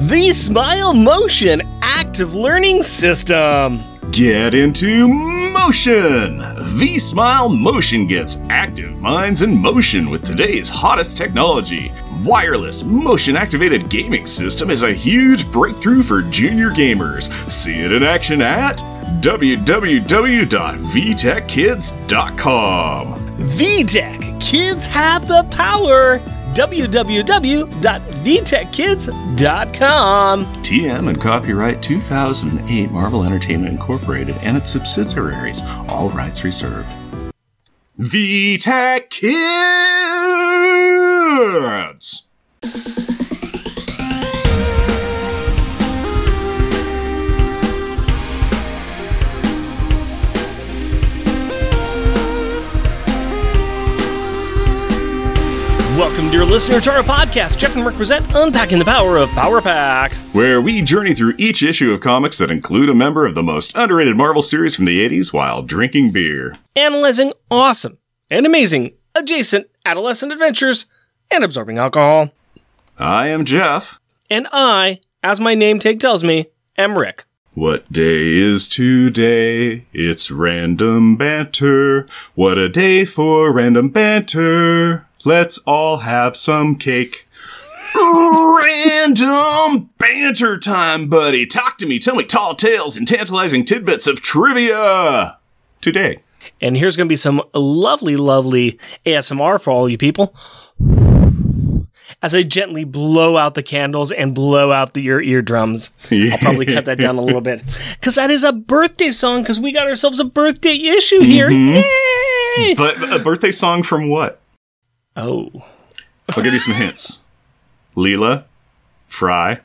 V Smile Motion Active Learning System. Get into motion! V Smile Motion gets active minds in motion with today's hottest technology. Wireless motion activated gaming system is a huge breakthrough for junior gamers. See it in action at www.vtechkids.com. VTech Kids have the power. www.vtechkids.com. TM and copyright 2008 Marvel Entertainment Incorporated and its subsidiaries, all rights reserved. VTech Kids! Welcome, dear listener, to our podcast. Jeff and Rick present Unpacking the Power of Power Pack. where we journey through each issue of comics that include a member of the most underrated Marvel series from the 80s while drinking beer. Analyzing awesome and amazing adjacent adolescent adventures and absorbing alcohol. I am Jeff. And I, as my name tag tells me, am Rick. What day is today? It's random banter. What a day for random banter. Let's all have some cake. Random banter time, buddy. Talk to me. Tell me tall tales and tantalizing tidbits of trivia. Today. And here's going to be some lovely, lovely ASMR for all you people. As I gently blow out the candles and blow out the, your eardrums. I'll probably cut that down a little bit. Because that is a birthday song, because we got ourselves a birthday issue here. Mm-hmm. Yay! But a birthday song from what? Oh. I'll give you some hints. Leela, Fry,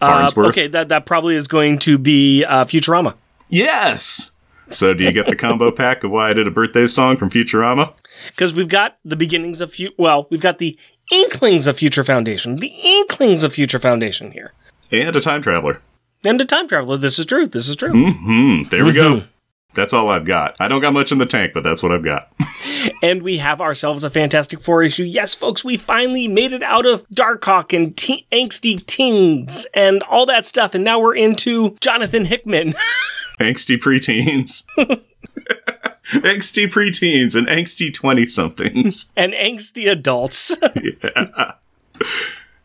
Uh, Farnsworth. okay, that, that probably is going to be uh, Futurama. Yes. So do you get the combo pack of why I did a birthday song from Futurama? Because we've got the beginnings of, fu- well, we've got the inklings of Future Foundation. The inklings of Future Foundation here. And a time traveler. And a time traveler. This is true. This is true. Hmm. There we go. That's all I've got. I don't got much in the tank, but that's what I've got. And we have ourselves a Fantastic Four issue. Yes, folks, we finally made it out of Darkhawk and te- angsty teens and all that stuff. And now we're into Jonathan Hickman. angsty preteens. angsty preteens and angsty 20 somethings. and angsty adults.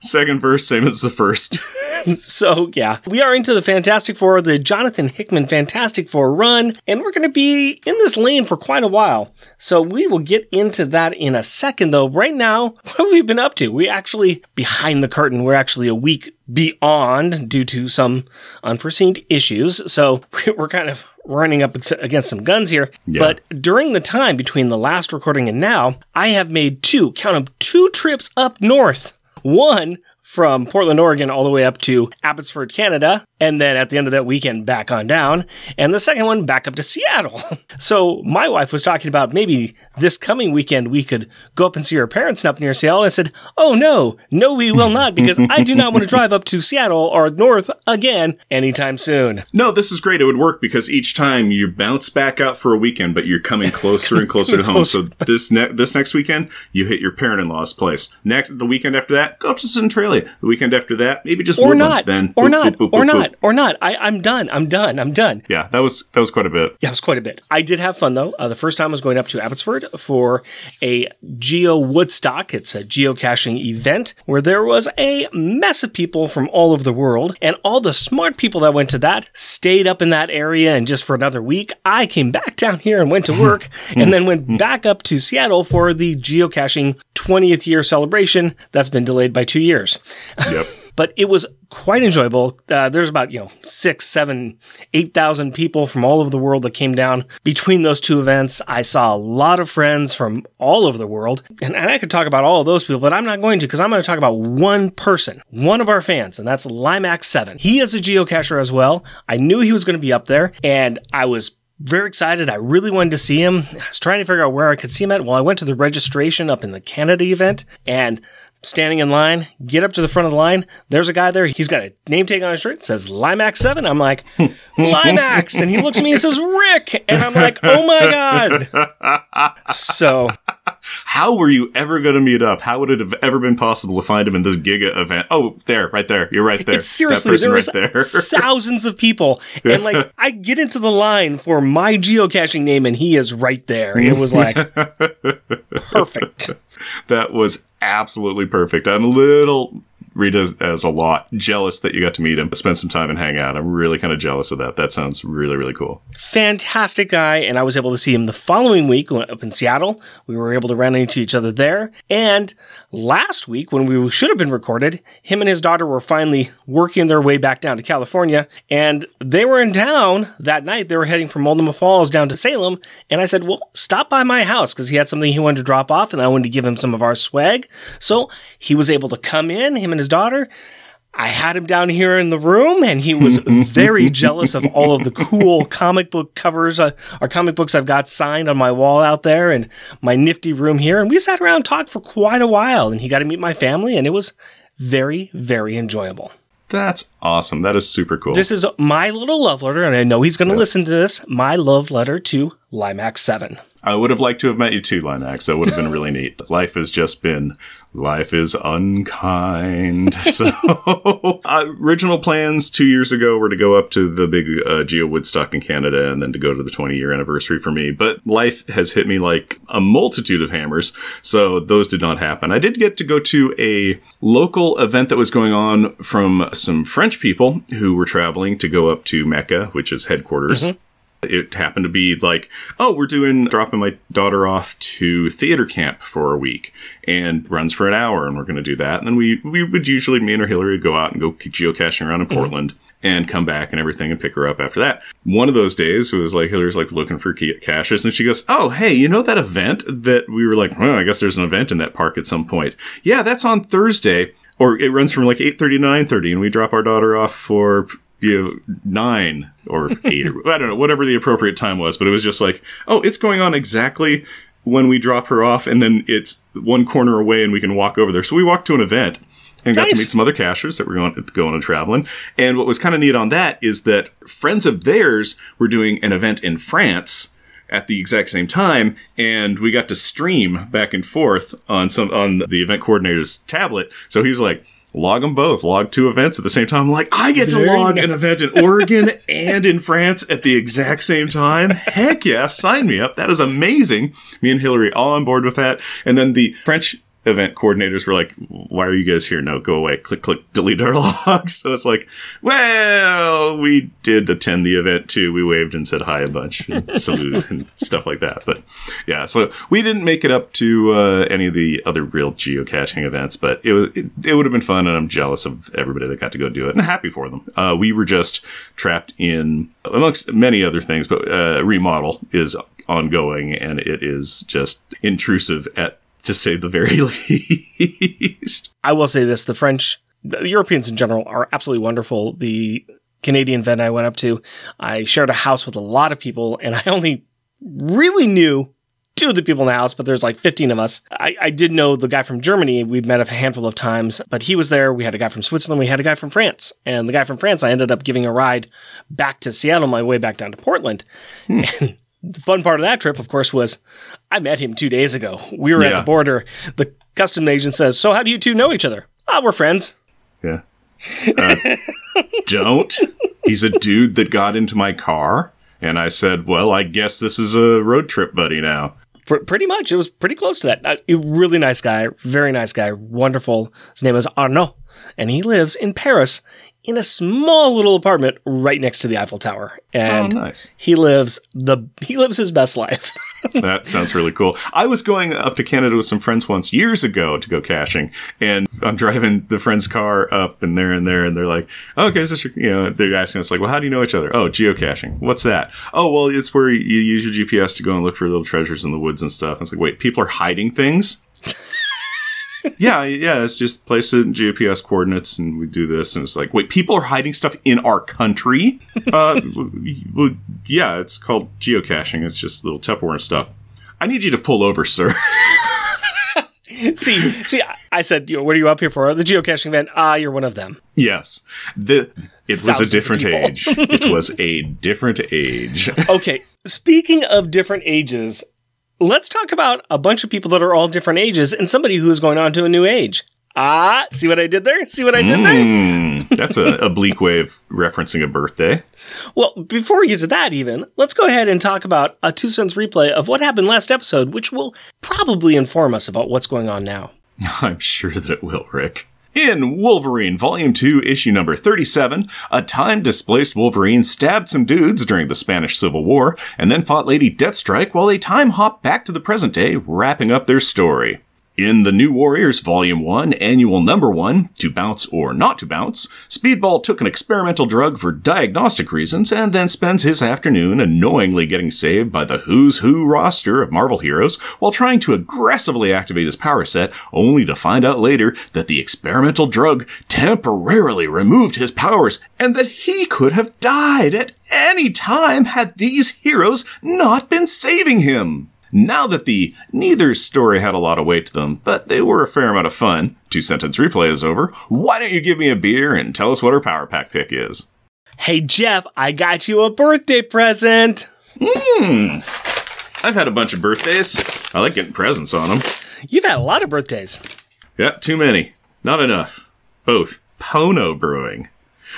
Second verse, same as the first. so, yeah, we are into the Fantastic Four, the Jonathan Hickman Fantastic Four run, and we're going to be in this lane for quite a while. So, we will get into that in a second, though. Right now, what have we been up to? We actually, behind the curtain, we're actually a week beyond due to some unforeseen issues. So, we're kind of running up against some guns here. Yeah. But during the time between the last recording and now, I have made two, count them, two trips up north. One from Portland, Oregon, all the way up to Abbotsford, Canada, and then at the end of that weekend, back on down. And the second one back up to Seattle. so my wife was talking about maybe this coming weekend we could go up and see her parents up near Seattle. I said, Oh no, no, we will not, because I do not want to drive up to Seattle or north again anytime soon. No, this is great. It would work because each time you bounce back out for a weekend, but you're coming closer and closer to home. So this ne- this next weekend, you hit your parent-in-law's place. Next, the weekend after that, go up to Centralia. The weekend after that, maybe just Or not, Then or boop, not, boop, boop, or not, or not. I, I'm done. I'm done. I'm done. Yeah, that was that was quite a bit. Yeah, it was quite a bit. I did have fun though. Uh, the first time I was going up to Abbotsford for a Geo Woodstock. It's a geocaching event where there was a mess of people from all over the world, and all the smart people that went to that stayed up in that area. And just for another week, I came back down here and went to work, and then went back up to Seattle for the geocaching 20th year celebration. That's been delayed by two years Yep. but it was quite enjoyable. Uh, there's about you know six, seven, eight thousand people from all over the world that came down between those two events. I saw a lot of friends from all over the world, and, and I could talk about all of those people, but I'm not going to because I'm going to talk about one person, one of our fans, and that's Limax Seven. He is a geocacher as well. I knew he was going to be up there, and I was very excited. I really wanted to see him. I was trying to figure out where I could see him at. Well, I went to the registration up in the Canada event and standing in line, get up to the front of the line. There's a guy there. He's got a name tag on his shirt. It says Limax 7. I'm like, Limax. And he looks at me and says, Rick. And I'm like, oh my God. So How were you ever going to meet up? How would it have ever been possible to find him in this Giga event? Oh, there, right there. You're right there. It's seriously, that person there was right there. thousands of people, and like I get into the line for my geocaching name, and he is right there. It was like perfect. that was absolutely perfect. I'm a little Rita as a lot jealous that you got to meet him, spend some time and hang out. I'm really kind of jealous of that. That sounds really really cool. Fantastic guy, and I was able to see him the following week up in Seattle. We were able to run into each other there, and last week when we should have been recorded, him and his daughter were finally working their way back down to California, and they were in town that night. They were heading from Multnomah Falls down to Salem, and I said, "Well, stop by my house because he had something he wanted to drop off, and I wanted to give him some of our swag." So he was able to come in. Him and his daughter. I had him down here in the room, and he was very jealous of all of the cool comic book covers, uh, or comic books I've got signed on my wall out there, and my nifty room here. And we sat around and talked for quite a while, and he got to meet my family, and it was very, very enjoyable. That's awesome. That is super cool. This is my little love letter, and I know he's going to listen to this. My love letter to Limax Seven. I would have liked to have met you too, Limax. That would have been really neat. Life has just been, life is unkind. So, uh, original plans two years ago were to go up to the big uh, Geo Woodstock in Canada and then to go to the 20 year anniversary for me. But life has hit me like a multitude of hammers. So those did not happen. I did get to go to a local event that was going on from some French people who were traveling to go up to Mecca, which is headquarters. Mm-hmm. It happened to be like, oh, we're doing dropping my daughter off to theater camp for a week and runs for an hour, and we're going to do that. And then we we would usually me and her Hillary would go out and go geocaching around in mm-hmm. Portland and come back and everything and pick her up after that. One of those days it was like Hillary's like looking for caches, and she goes, "Oh, hey, you know that event that we were like, well, I guess there's an event in that park at some point. Yeah, that's on Thursday." Or it runs from like 8.30 to 9.30 and we drop our daughter off for you know, nine or eight or I don't know, whatever the appropriate time was, but it was just like, oh, it's going on exactly when we drop her off, and then it's one corner away, and we can walk over there. So we walked to an event and got nice. to meet some other cachers that were going going and traveling. And what was kind of neat on that is that friends of theirs were doing an event in France at the exact same time, and we got to stream back and forth on some on the event coordinator's tablet. So he's like, log them both, log two events at the same time. I'm like, I get to log an event in Oregon and in France at the exact same time. Heck yeah, sign me up. That is amazing. Me and Hillary all on board with that. And then the French event coordinators were like, why are you guys here? No, go away. Click, click, delete our logs. So it's like, well, we did attend the event too. We waved and said hi a bunch and saluted and stuff like that. But yeah, so we didn't make it up to uh, any of the other real geocaching events, but it, was, it, it, would have been fun. And I'm jealous of everybody that got to go do it and happy for them. Uh, we were just trapped in, amongst many other things, but uh, remodel is ongoing and it is just intrusive at to say the very least. I will say this the French, the Europeans in general are absolutely wonderful. The Canadian event I went up to, I shared a house with a lot of people, and I only really knew two of the people in the house, but there's like 15 of us. I, I did know the guy from Germany. We'd met a handful of times, but he was there. We had a guy from Switzerland. We had a guy from France. And the guy from France, I ended up giving a ride back to Seattle, my way back down to Portland. Hmm. And the fun part of that trip, of course, was I met him two days ago. We were yeah. at the border. The custom agent says, "So how do you two know each other?" Ah, oh, we're friends. Yeah. Uh, don't. He's a dude that got into my car, and I said, "Well, I guess this is a road trip buddy now." pretty much. It was pretty close to that. Uh, a really nice guy, very nice guy, wonderful. His name is Arnaud, and he lives in Paris in a small little apartment right next to the Eiffel Tower. And oh, nice. he lives the he lives his best life. that sounds really cool. I was going up to Canada with some friends once years ago to go caching, and I'm driving the friend's car up, and there and there, and they're like, oh, "Okay, is this your?" You know, they're asking us like, "Well, how do you know each other?" Oh, geocaching. What's that? Oh, well, it's where you use your GPS to go and look for little treasures in the woods and stuff. And it's like, wait, people are hiding things yeah, yeah. It's just place it in GPS coordinates, and we do this, and it's like, wait, people are hiding stuff in our country. Uh, well, yeah, it's called geocaching. It's just little Tupperware stuff. I need you to pull over, sir. see, see, I said, you know, what are you up here for? The geocaching event. Ah, you're one of them. Yes. The it was Thousands a different age. it was a different age. okay. Speaking of different ages, let's talk about a bunch of people that are all different ages and somebody who is going on to a new age. Ah, see what I did there? See what I did there? Mm, that's a, a bleak way of referencing a birthday. Well, before we get to that, even, let's go ahead and talk about a two cents replay of what happened last episode, which will probably inform us about what's going on now. I'm sure that it will, Rick. In Wolverine Volume 2, issue number 37, a time displaced Wolverine stabbed some dudes during the Spanish Civil War and then fought Lady Deathstrike while they time hopped back to the present day, wrapping up their story. In the New Warriors Volume 1, Annual Number 1, To Bounce or Not to Bounce, Speedball took an experimental drug for diagnostic reasons and then spends his afternoon annoyingly getting saved by the Who's Who roster of Marvel heroes while trying to aggressively activate his power set, only to find out later that the experimental drug temporarily removed his powers and that he could have died at any time had these heroes not been saving him. Now that the neither story had a lot of weight to them, but they were a fair amount of fun, two sentence replay is over. Why don't you give me a beer and tell us what our power pack pick is? Hey, Jeff, I got you a birthday present. Hmm. I've had a bunch of birthdays. I like getting presents on them. You've had a lot of birthdays. Yep, too many. Not enough. Both. Pono Brewing.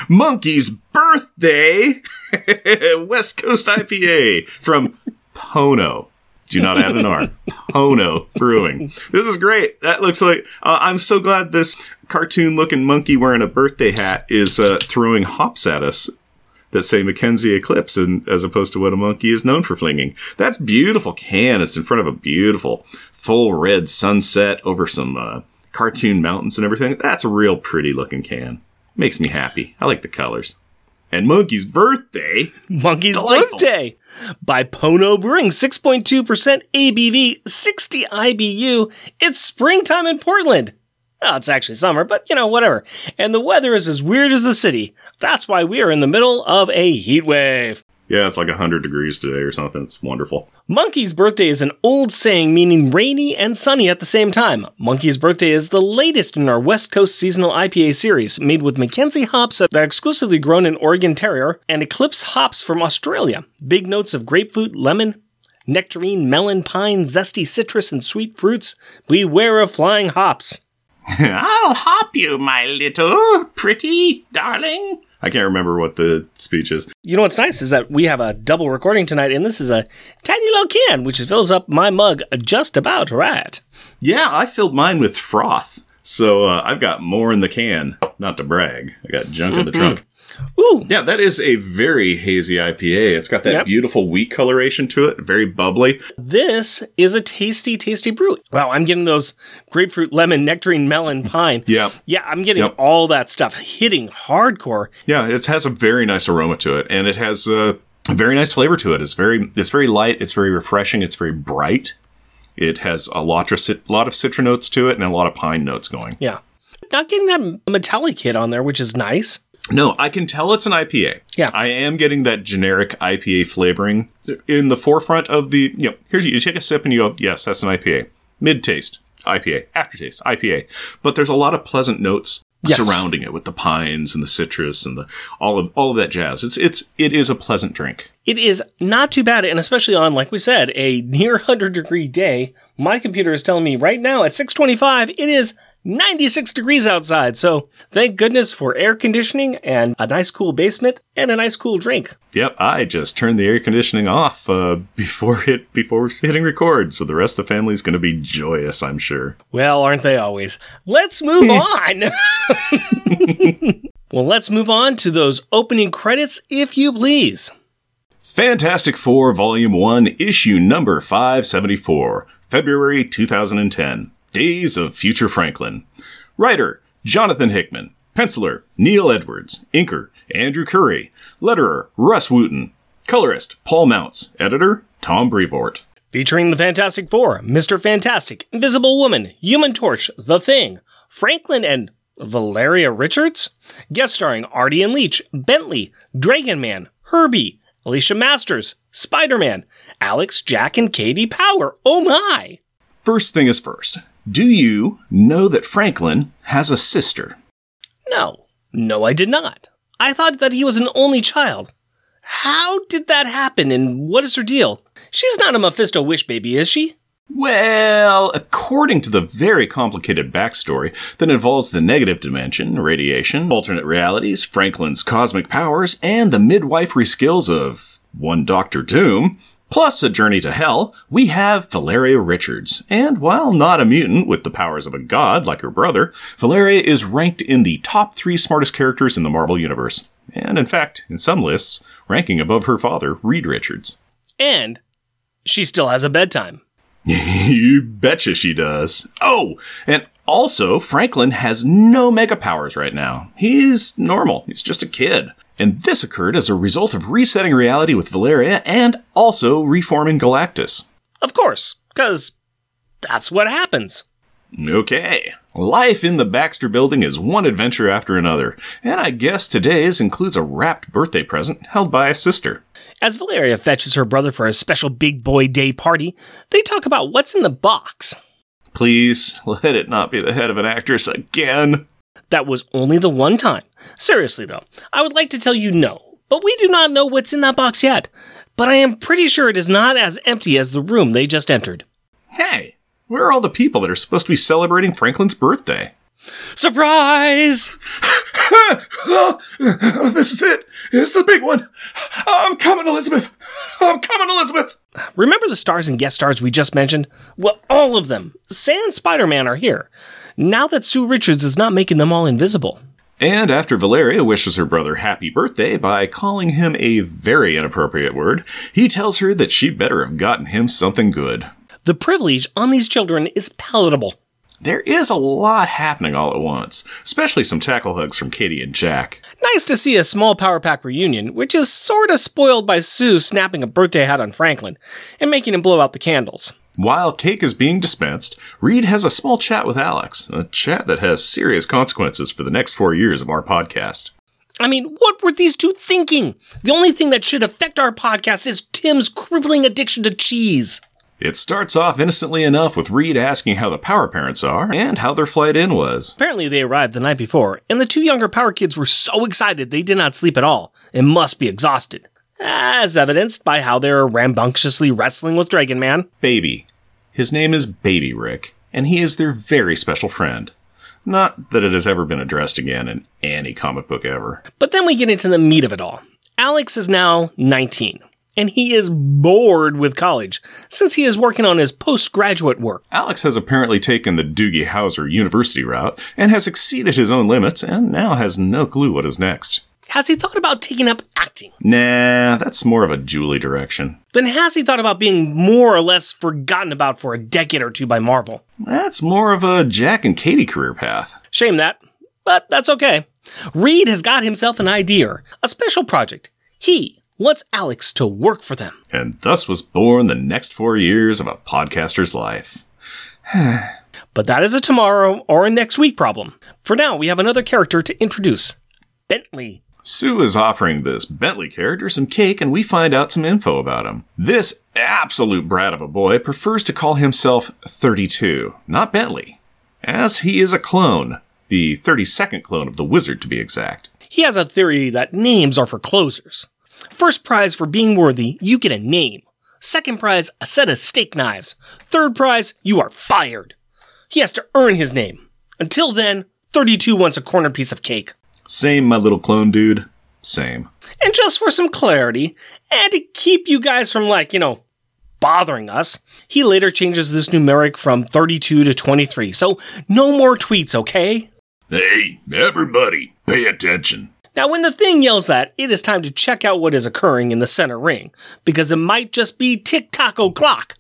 Monkey's birthday! West Coast IPA from Pono. Do not add an R. Pono Brewing. This is great. That looks like. Uh, I'm so glad this cartoon looking monkey wearing a birthday hat is uh, throwing hops at us that say Mackenzie Eclipse and, as opposed to what a monkey is known for flinging. That's beautiful can. It's in front of a beautiful full red sunset over some uh, cartoon mountains and everything. That's a real pretty looking can. Makes me happy. I like the colors. And Monkey's birthday. Monkey's Delightful. birthday by Pono Brewing, 6.2% ABV, 60 IBU. It's springtime in Portland. Well, it's actually summer, but you know, whatever. And the weather is as weird as the city. That's why we are in the middle of a heat wave. Yeah, it's like 100 degrees today or something. It's wonderful. Monkey's birthday is an old saying meaning rainy and sunny at the same time. Monkey's birthday is the latest in our West Coast seasonal IPA series, made with Mackenzie hops that are exclusively grown in Oregon Terrier and Eclipse hops from Australia. Big notes of grapefruit, lemon, nectarine, melon, pine, zesty citrus, and sweet fruits. Beware of flying hops. I'll hop you, my little pretty darling. I can't remember what the speech is. You know what's nice is that we have a double recording tonight, and this is a tiny little can, which fills up my mug just about right. Yeah, I filled mine with froth. So uh, I've got more in the can. Not to brag. I got junk in the trunk. Ooh, Yeah, that is a very hazy IPA. It's got that Yep. beautiful wheat coloration to it, very bubbly. This is a tasty, tasty brew. Wow, I'm getting those grapefruit, lemon, nectarine, melon, pine. Yep. Yeah, I'm getting Yep. all that stuff hitting hardcore. Yeah, it has a very nice aroma to it, and it has a very nice flavor to it. It's very, it's very light. It's very refreshing. It's very bright. It has a lot of cit- lot of citra notes to it and a lot of pine notes going. Yeah. Not getting that metallic hit on there, which is nice. No, I can tell it's an IPA. Yeah. I am getting that generic IPA flavoring in the forefront of the. You know, here's you take a sip and you go, yes, that's an IPA. Mid taste IPA, aftertaste IPA. But there's a lot of pleasant notes Yes. surrounding it with the pines and the citrus and the all of all of that jazz. It's it's it is a pleasant drink. It is not too bad, and especially on, like we said, a near 100 degree day. My computer is telling me right now at 625 it is 96 degrees outside. So thank goodness for air conditioning and a nice cool basement and a nice cool drink. Yep, I just turned the air conditioning off uh, before hit before hitting record, so the rest of the family's going to be joyous, I'm sure. Well, aren't they always? Let's move on. well, let's move on to those opening credits, if you please. Fantastic Four Volume 1, Issue Number 574, February 2010. Days of Future Franklin. Writer, Jonathan Hickman. Penciler, Neil Edwards. Inker, Andrew Currie. Letterer, Rus Wooton. Colorist, Paul Mounts. Editor, Tom Brevoort. Featuring the Fantastic Four, Mr. Fantastic, Invisible Woman, Human Torch, The Thing, Franklin and Valeria Richards? Guest starring Artie and Leech, Bentley, Dragon Man, Herbie, Alicia Masters, Spider Man, Alex, Jack, and Katie Power. Oh my! First thing is first. Do you know that Franklin has a sister? No, no, I did not. I thought that he was an only child. How did that happen and what is her deal? She's not a Mephisto wish baby, is she? Well, according to the very complicated backstory that involves the negative dimension, radiation, alternate realities, Franklin's cosmic powers, and the midwifery skills of one Doctor Doom, plus a journey to hell, we have Valeria Richards. And while not a mutant with the powers of a god like her brother, Valeria is ranked in the top three smartest characters in the Marvel Universe. And in fact, in some lists, ranking above her father, Reed Richards. And she still has a bedtime. you betcha she does. Oh, and also, Franklin has no mega powers right now. He's normal. He's just a kid. And this occurred as a result of resetting reality with Valeria and also reforming Galactus. Of course, because that's what happens. Okay. Life in the Baxter building is one adventure after another, and I guess today's includes a wrapped birthday present held by a sister. As Valeria fetches her brother for a special big boy day party, they talk about what's in the box. Please, let it not be the head of an actress again. That was only the one time. Seriously, though, I would like to tell you no, but we do not know what's in that box yet. But I am pretty sure it is not as empty as the room they just entered. Hey, where are all the people that are supposed to be celebrating Franklin's birthday? Surprise! this is it. It's the big one. I'm coming, Elizabeth. I'm coming, Elizabeth. Remember the stars and guest stars we just mentioned? Well, all of them, Sans Spider Man, are here. Now that Sue Richards is not making them all invisible. And after Valeria wishes her brother happy birthday by calling him a very inappropriate word, he tells her that she'd better have gotten him something good. The privilege on these children is palatable. There is a lot happening all at once, especially some tackle hugs from Katie and Jack. Nice to see a small Power Pack reunion, which is sorta spoiled by Sue snapping a birthday hat on Franklin and making him blow out the candles. While cake is being dispensed, Reed has a small chat with Alex, a chat that has serious consequences for the next four years of our podcast. I mean, what were these two thinking? The only thing that should affect our podcast is Tim's crippling addiction to cheese. It starts off innocently enough with Reed asking how the Power Parents are and how their flight in was. Apparently, they arrived the night before, and the two younger Power Kids were so excited they did not sleep at all and must be exhausted. As evidenced by how they're rambunctiously wrestling with Dragon Man. Baby. His name is Baby Rick, and he is their very special friend. Not that it has ever been addressed again in any comic book ever. But then we get into the meat of it all. Alex is now 19 and he is bored with college since he is working on his postgraduate work. Alex has apparently taken the Doogie Howser University route and has exceeded his own limits and now has no clue what is next. Has he thought about taking up acting? Nah, that's more of a Julie direction. Then has he thought about being more or less forgotten about for a decade or two by Marvel? That's more of a Jack and Katie career path. Shame that, but that's okay. Reed has got himself an idea, a special project. He wants Alex to work for them. And thus was born the next four years of a podcaster's life. but that is a tomorrow or a next week problem. For now, we have another character to introduce Bentley. Sue is offering this Bentley character some cake, and we find out some info about him. This absolute brat of a boy prefers to call himself 32, not Bentley, as he is a clone, the 32nd clone of the wizard to be exact. He has a theory that names are for closers. First prize for being worthy, you get a name. Second prize, a set of steak knives. Third prize, you are fired. He has to earn his name. Until then, 32 wants a corner piece of cake. Same, my little clone dude. Same. And just for some clarity, and to keep you guys from, like, you know, bothering us, he later changes this numeric from 32 to 23. So no more tweets, okay? Hey, everybody, pay attention. Now, when the thing yells that, it is time to check out what is occurring in the center ring, because it might just be tick tock o'clock.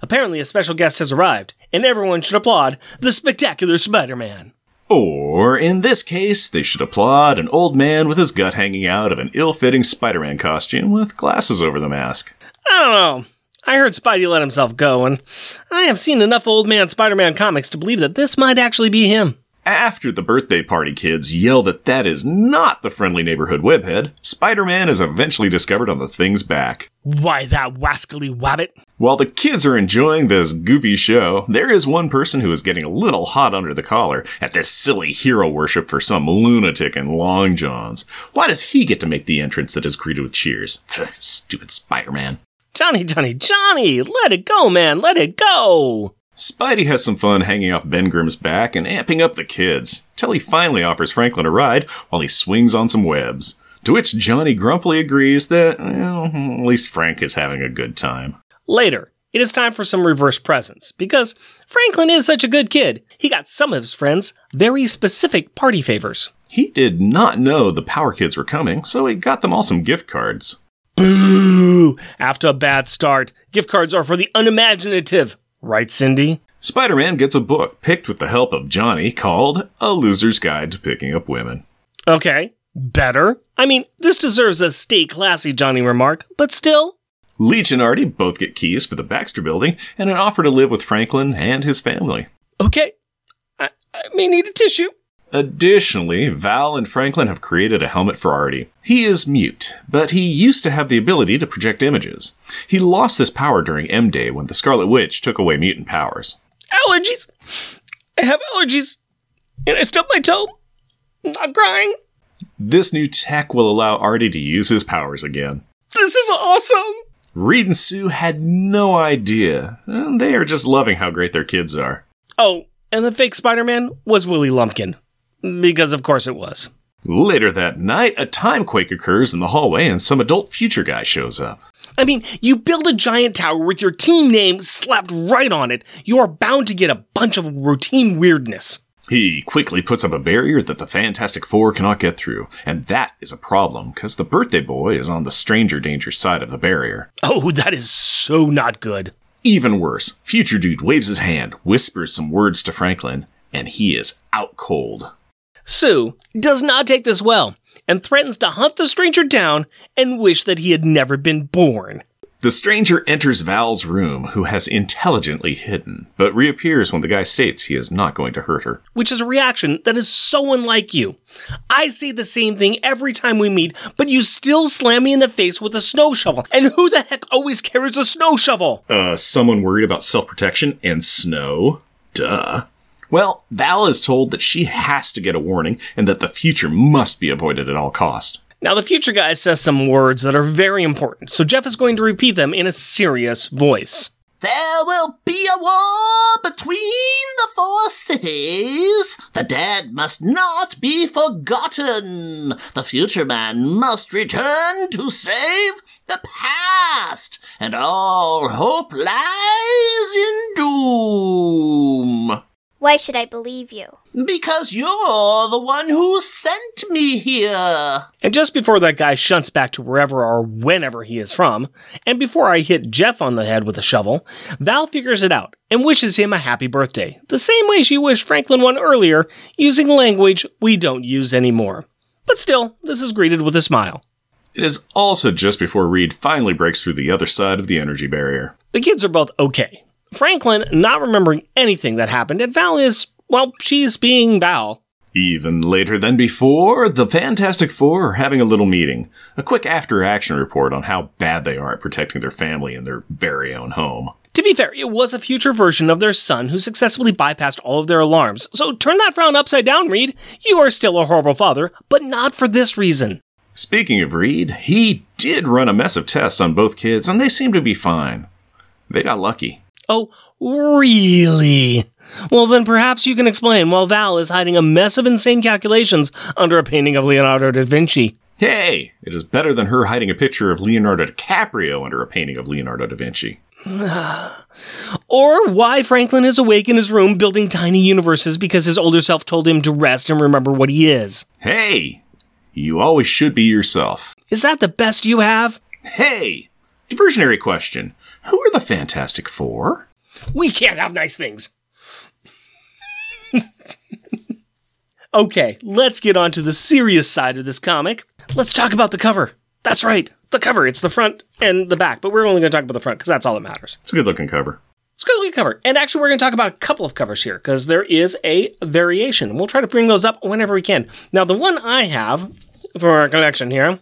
Apparently, a special guest has arrived, and everyone should applaud the spectacular Spider Man. Or, in this case, they should applaud an old man with his gut hanging out of an ill fitting Spider Man costume with glasses over the mask. I don't know. I heard Spidey let himself go, and I have seen enough old man Spider Man comics to believe that this might actually be him. After the birthday party kids yell that that is not the friendly neighborhood webhead, Spider Man is eventually discovered on the thing's back. Why, that wascally wabbit. While the kids are enjoying this goofy show, there is one person who is getting a little hot under the collar at this silly hero worship for some lunatic in long johns. Why does he get to make the entrance that is greeted with cheers? Stupid Spider Man. Johnny, Johnny, Johnny, let it go, man, let it go. Spidey has some fun hanging off Ben Grimm's back and amping up the kids, till he finally offers Franklin a ride while he swings on some webs. To which Johnny grumpily agrees that, well, at least Frank is having a good time. Later, it is time for some reverse presents, because Franklin is such a good kid. He got some of his friends very specific party favors. He did not know the Power Kids were coming, so he got them all some gift cards. Boo! After a bad start, gift cards are for the unimaginative. Right, Cindy? Spider Man gets a book picked with the help of Johnny called A Loser's Guide to Picking Up Women. Okay. Better? I mean, this deserves a stay classy Johnny remark, but still. Leech and Artie both get keys for the Baxter building and an offer to live with Franklin and his family. Okay. I, I may need a tissue. Additionally, Val and Franklin have created a helmet for Artie. He is mute, but he used to have the ability to project images. He lost this power during M Day when the Scarlet Witch took away mutant powers. Allergies! I have allergies! And I stubbed my toe! I'm crying! This new tech will allow Artie to use his powers again. This is awesome! Reed and Sue had no idea. and They are just loving how great their kids are. Oh, and the fake Spider Man was Willie Lumpkin. Because of course it was. Later that night, a time quake occurs in the hallway and some adult future guy shows up. I mean, you build a giant tower with your team name slapped right on it, you are bound to get a bunch of routine weirdness. He quickly puts up a barrier that the Fantastic Four cannot get through, and that is a problem because the birthday boy is on the stranger danger side of the barrier. Oh, that is so not good. Even worse, Future Dude waves his hand, whispers some words to Franklin, and he is out cold. Sue does not take this well and threatens to hunt the stranger down and wish that he had never been born. The stranger enters Val's room, who has intelligently hidden, but reappears when the guy states he is not going to hurt her. Which is a reaction that is so unlike you. I say the same thing every time we meet, but you still slam me in the face with a snow shovel. And who the heck always carries a snow shovel? Uh, someone worried about self protection and snow? Duh. Well, Val is told that she has to get a warning and that the future must be avoided at all cost. Now, the future guy says some words that are very important, so Jeff is going to repeat them in a serious voice. There will be a war between the four cities. The dead must not be forgotten. The future man must return to save the past. And all hope lies in doom. Why should I believe you? Because you're the one who sent me here. And just before that guy shunts back to wherever or whenever he is from, and before I hit Jeff on the head with a shovel, Val figures it out and wishes him a happy birthday, the same way she wished Franklin one earlier, using language we don't use anymore. But still, this is greeted with a smile. It is also just before Reed finally breaks through the other side of the energy barrier. The kids are both okay. Franklin not remembering anything that happened, and Val is, well, she's being Val. Even later than before, the Fantastic Four are having a little meeting. A quick after action report on how bad they are at protecting their family in their very own home. To be fair, it was a future version of their son who successfully bypassed all of their alarms. So turn that frown upside down, Reed. You are still a horrible father, but not for this reason. Speaking of Reed, he did run a mess of tests on both kids, and they seem to be fine. They got lucky. Oh, really? Well, then perhaps you can explain why Val is hiding a mess of insane calculations under a painting of Leonardo da Vinci. Hey, it is better than her hiding a picture of Leonardo DiCaprio under a painting of Leonardo da Vinci. or why Franklin is awake in his room building tiny universes because his older self told him to rest and remember what he is. Hey, you always should be yourself. Is that the best you have? Hey, diversionary question. Who are the Fantastic Four? We can't have nice things. okay, let's get on to the serious side of this comic. Let's talk about the cover. That's right, the cover. It's the front and the back, but we're only going to talk about the front because that's all that matters. It's a good looking cover. It's a good looking cover. And actually, we're going to talk about a couple of covers here because there is a variation. We'll try to bring those up whenever we can. Now, the one I have for our collection here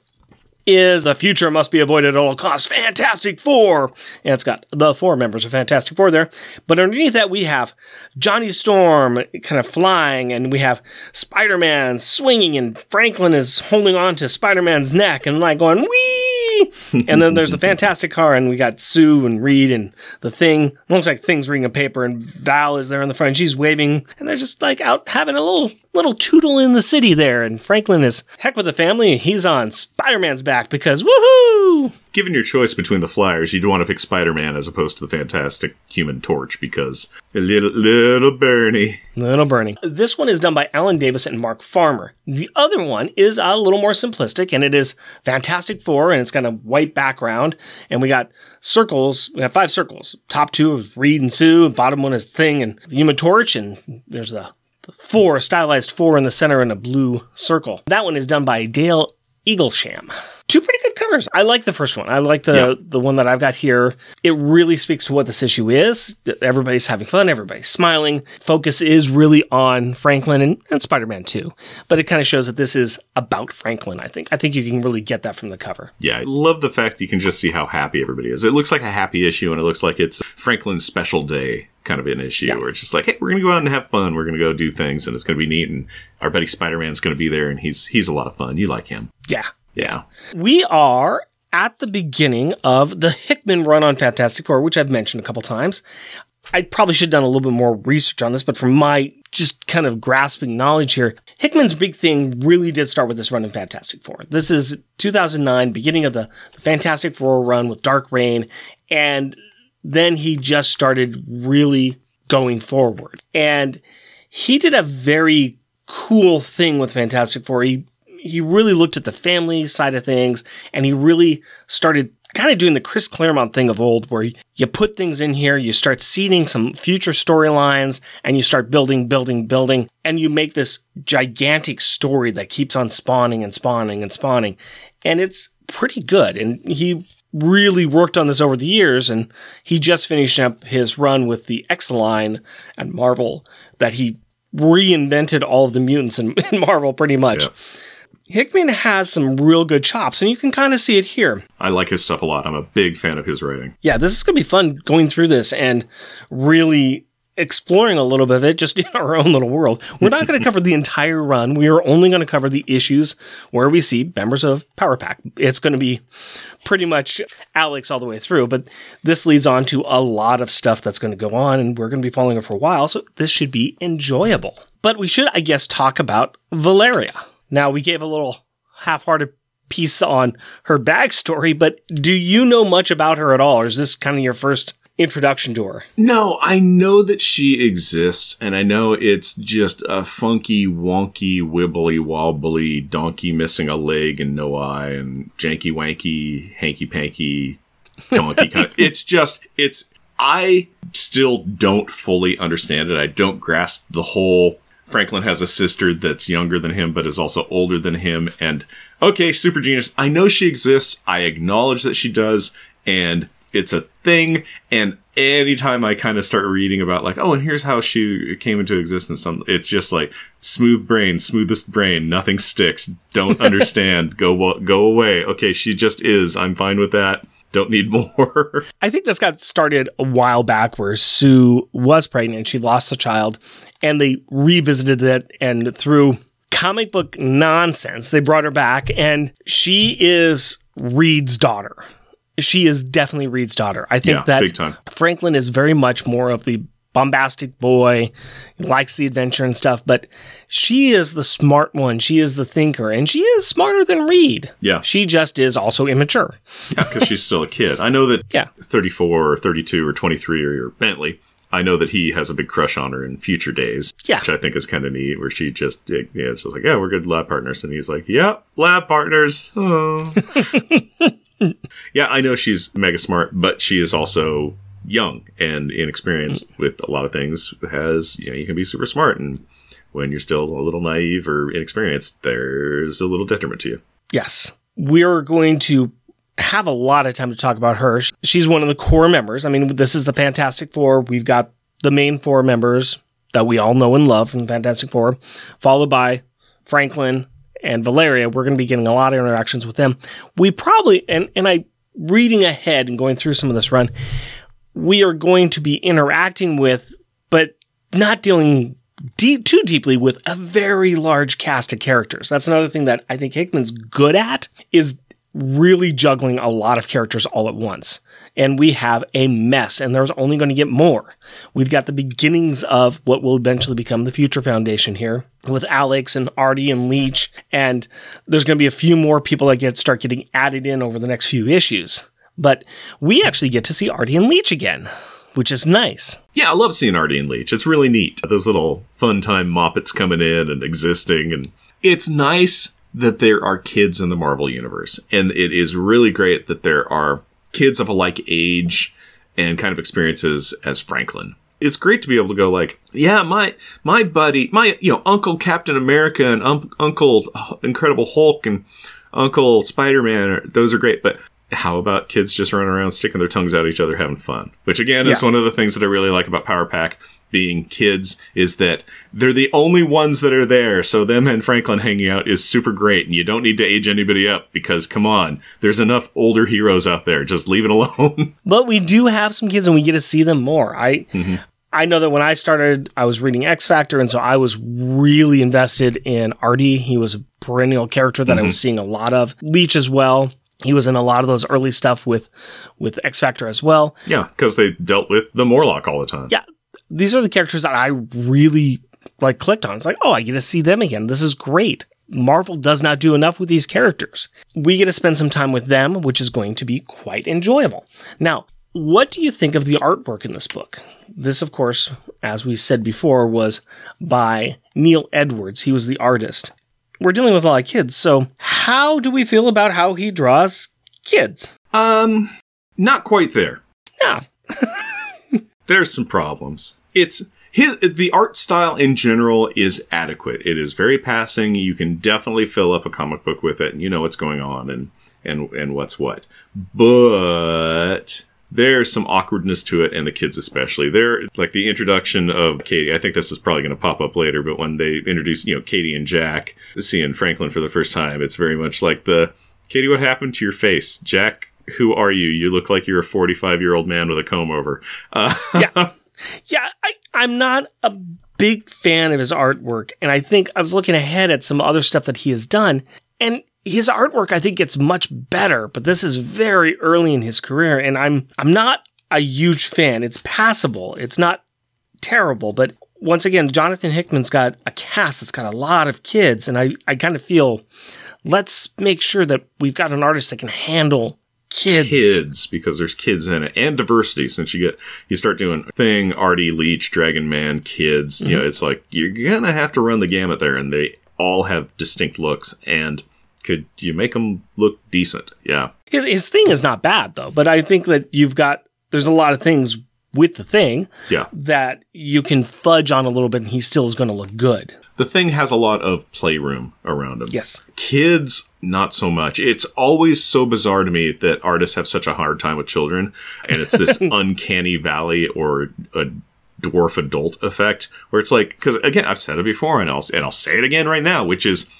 is the future must be avoided at all costs. Fantastic Four. And it's got the four members of Fantastic Four there. But underneath that, we have Johnny Storm kind of flying, and we have Spider Man swinging, and Franklin is holding on to Spider Man's neck and like going, wee! and then there's the fantastic car, and we got Sue and Reed and the thing. It looks like things reading a paper, and Val is there in the front. She's waving, and they're just like out having a little little tootle in the city there. And Franklin is heck with the family. He's on Spider Man's back because woohoo! Given your choice between the Flyers, you'd want to pick Spider Man as opposed to the Fantastic Human Torch because a little little Bernie. Little Bernie. This one is done by Alan Davis and Mark Farmer. The other one is a little more simplistic, and it is Fantastic Four, and it's got a white background, and we got circles. We have five circles. Top two is Reed and Sue. Bottom one is Thing and the Human Torch, and there's the four, stylized four in the center in a blue circle. That one is done by Dale Eaglesham. Two pretty good covers. I like the first one. I like the Yep. the one that I've got here. It really speaks to what this issue is. Everybody's having fun. Everybody's smiling. Focus is really on Franklin and, and Spider Man too. But it kind of shows that this is about Franklin. I think. I think you can really get that from the cover. Yeah, I love the fact you can just see how happy everybody is. It looks like a happy issue, and it looks like it's Franklin's special day kind of an issue where it's just like, hey, we're gonna go out and have fun. We're gonna go do things, and it's gonna be neat. And our buddy Spider Man's gonna be there, and he's he's a lot of fun. You like him, Yeah. yeah? We are at the beginning of the Hickman run on Fantastic Four, which I've mentioned a couple times. I probably should have done a little bit more research on this, but from my just kind of grasping knowledge here, Hickman's big thing really did start with this run in Fantastic Four. This is 2009, beginning of the, the Fantastic Four run with Dark Reign, and then he just started really going forward. And he did a very cool thing with Fantastic Four. He he really looked at the family side of things and he really started kind of doing the Chris Claremont thing of old where you put things in here, you start seeding some future storylines and you start building, building, building, and you make this gigantic story that keeps on spawning and spawning and spawning. And it's pretty good. And he really worked on this over the years and he just finished up his run with the X line and Marvel that he reinvented all of the mutants in, in Marvel pretty much. Yeah. Hickman has some real good chops, and you can kind of see it here. I like his stuff a lot. I'm a big fan of his writing. Yeah, this is going to be fun going through this and really exploring a little bit of it just in our own little world. We're not going to cover the entire run. We are only going to cover the issues where we see members of Power Pack. It's going to be pretty much Alex all the way through, but this leads on to a lot of stuff that's going to go on, and we're going to be following it for a while, so this should be enjoyable. But we should, I guess, talk about Valeria. Now, we gave a little half hearted piece on her backstory, but do you know much about her at all, or is this kind of your first introduction to her? No, I know that she exists, and I know it's just a funky, wonky, wibbly wobbly donkey missing a leg and no eye, and janky wanky, hanky panky donkey kind of. It's just, it's. I still don't fully understand it. I don't grasp the whole. Franklin has a sister that's younger than him, but is also older than him. And okay, super genius. I know she exists. I acknowledge that she does. And it's a thing. And anytime I kind of start reading about like, oh, and here's how she came into existence, some it's just like smooth brain, smoothest brain, nothing sticks. Don't understand. go go away. Okay, she just is. I'm fine with that. Don't need more. I think this got started a while back where Sue was pregnant. She lost a child and they revisited it and through comic book nonsense, they brought her back and she is Reed's daughter. She is definitely Reed's daughter. I think Yeah, that. Franklin is very much more of the bombastic boy, likes the adventure and stuff, but she is the smart one. She is the thinker and she is smarter than Reed. Yeah. She just is also immature. because she's still a kid. I know that Yeah. 34 or 32 or 23 or Bentley. I know that he has a big crush on her in future days, Yeah. which I think is kind of neat. Where she just, yeah, it's just like, yeah, we're good lab partners, and he's like, yep, lab partners. Oh. yeah, I know she's mega smart, but she is also young and inexperienced mm. with a lot of things. Has you know, you can be super smart, and when you're still a little naive or inexperienced, there's a little detriment to you. Yes. We're going to have a lot of time to talk about her. She's one of the core members. I mean, this is the Fantastic Four. We've got the main four members that we all know and love from the Fantastic Four, followed by Franklin and Valeria. We're going to be getting a lot of interactions with them. We probably, and, and I, reading ahead and going through some of this run, we are going to be interacting with, but not dealing deep, too deeply with a very large cast of characters. That's another thing that I think Hickman's good at is really juggling a lot of characters all at once. And we have a mess, and there's only going to get more. We've got the beginnings of what will eventually become the Future Foundation here with Alex and Artie and Leech. And there's going to be a few more people that get start getting added in over the next few issues. But we actually get to see Artie and Leech again, which is nice. Yeah, I love seeing Artie and Leech. It's really neat. Those little fun time moppets coming in and existing. And it's nice that there are kids in the Marvel Universe. And it is really great that there are kids of a like age and kind of experiences as Franklin. It's great to be able to go like, yeah, my my buddy, my you know Uncle Captain America and um, Uncle Incredible Hulk and Uncle Spider Man, those are great. But how about kids just running around sticking their tongues out at each other having fun? Which again is one of the things that I really like about Power Pack being kids is that they're the only ones that are there. So them and Franklin hanging out is super great. And you don't need to age anybody up because come on, there's enough older heroes out there. Just leave it alone. But we do have some kids and we get to see them more. I mm-hmm. I know that when I started, I was reading X Factor, and so I was really invested in Artie. He was a perennial character that I was mm-hmm. seeing a lot of. Leech as well. He was in a lot of those early stuff with with X Factor as well. yeah, because they dealt with the Morlock all the time. Yeah. These are the characters that I really like clicked on. It's like, oh, I get to see them again. This is great. Marvel does not do enough with these characters. We get to spend some time with them, which is going to be quite enjoyable. Now, what do you think of the artwork in this book? This, of course, as we said before, was by Neil Edwards. He was the artist. We're dealing with a lot of kids, so how do we feel about how he draws kids? Um, not quite there. Yeah, there's some problems. It's his the art style in general is adequate. It is very passing. You can definitely fill up a comic book with it, and you know what's going on and and and what's what. But there's some awkwardness to it, and the kids especially. There, like the introduction of Katie. I think this is probably going to pop up later, but when they introduce you know Katie and Jack seeing Franklin for the first time, it's very much like the Katie. What happened to your face, Jack? Who are you? You look like you're a 45 year old man with a comb over. Uh, yeah, yeah. I, I'm not a big fan of his artwork, and I think I was looking ahead at some other stuff that he has done, and his artwork I think gets much better. But this is very early in his career, and I'm I'm not a huge fan. It's passable. It's not terrible, but once again, Jonathan Hickman's got a cast that's got a lot of kids, and I I kind of feel let's make sure that we've got an artist that can handle kids. kids because there's kids in it and diversity since you get you start doing thing artie leech dragon man kids you know mm-hmm. it's like you're gonna have to run the gamut there and they all have distinct looks and could you make him look decent? Yeah. His, his thing is not bad though, but I think that you've got there's a lot of things with the thing yeah. that you can fudge on a little bit, and he still is going to look good. the thing has a lot of playroom around him. Yes, kids not so much. It's always so bizarre to me that artists have such a hard time with children and it's this uncanny valley or a dwarf adult effect where it's like because again i've said it before and I'll, and I'll say it again right now which is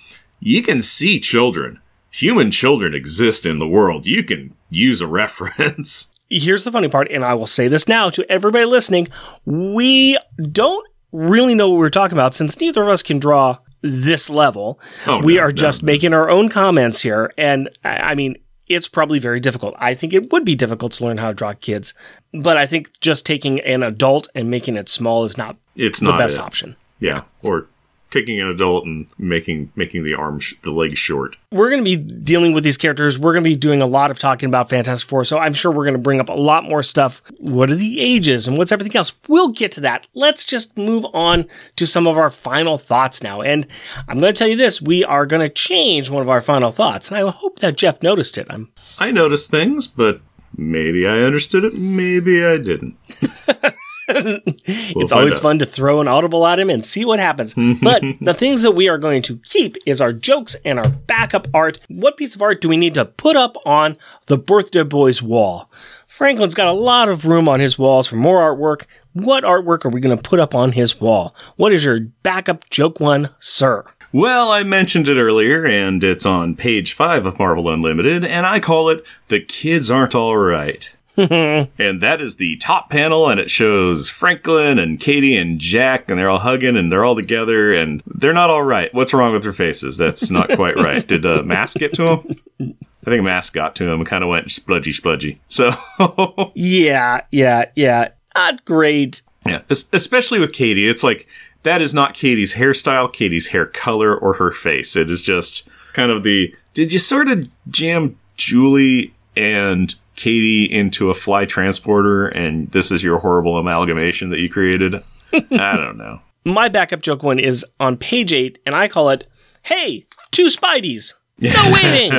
you can see children human children exist in the world you can use a reference here's the funny part, and I will say this now to everybody listening: we don't really know what we're talking about since neither of us can draw this level. Oh, we no, are no, just no. making our own comments here, and I mean. It's probably very difficult. I think it would be difficult to learn how to draw kids, but I think just taking an adult and making it small is not it's the not best it. option. yeah or taking an adult and making making the arm sh- the leg short we're going to be dealing with these characters. We're going to be doing a lot of talking about Fantastic Four, so I'm sure we're going to bring up a lot more stuff. What are the ages and what's everything else? We'll get to that. Let's just move on to some of our final thoughts now. And I'm going to tell you this we are going to change one of our final thoughts, and I hope that Jeff noticed it. I'm I noticed things, but maybe I understood it, maybe I didn't. It's always fun to throw an audible at him and see what happens. but the things that we are going to keep is our jokes and our backup art. What piece of art do we need to put up on the birthday boy's wall? Franklin's got a lot of room on his walls for more artwork. What artwork are we going to put up on his wall? What is your backup joke one, sir? Well, I mentioned it earlier, and it's on page five of Marvel Unlimited, and I call it The Kids Aren't Alright. and that is the top panel, and it shows Franklin and Katie and Jack, and they're all hugging and they're all together, and they're not all right. What's wrong with their faces? That's not quite right. Did a mask get to them? I think a mask got to him and kind of went spludgy spludgy. So Yeah, yeah, yeah. Not great. yeah, es- especially with Katie, it's like that is not Katie's hairstyle, Katie's hair color, or her face. It is just kind of the. Did you sort of jam Julie and Katie into a fly transporter, and this is your horrible amalgamation that you created? I don't know. My backup joke one is on page eight, and I call it, Hey, two Spideys. No waiting.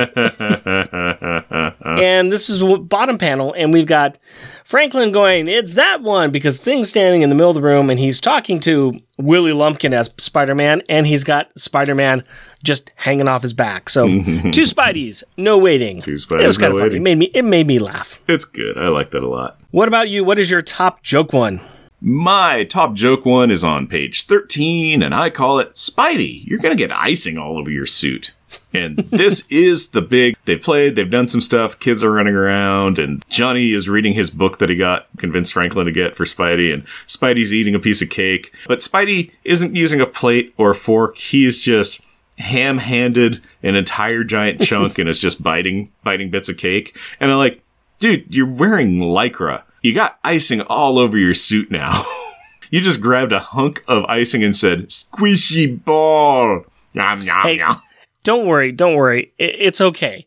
and this is what bottom panel, and we've got Franklin going, It's that one, because Thing's standing in the middle of the room, and he's talking to Willie Lumpkin as Spider Man, and he's got Spider Man just hanging off his back. So, two Spideys, no waiting. Two Spideys, it was kind no of funny. waiting. It made, me, it made me laugh. It's good. I like that a lot. What about you? What is your top joke one? My top joke one is on page 13, and I call it Spidey, you're going to get icing all over your suit. And this is the big, they've played, they've done some stuff, kids are running around, and Johnny is reading his book that he got, convinced Franklin to get for Spidey, and Spidey's eating a piece of cake. But Spidey isn't using a plate or a fork, he's just ham handed an entire giant chunk and is just biting, biting bits of cake. And I'm like, dude, you're wearing lycra. You got icing all over your suit now. you just grabbed a hunk of icing and said, squishy ball. Yum, yum, Hey, yum. Don't worry, don't worry. I- it's okay.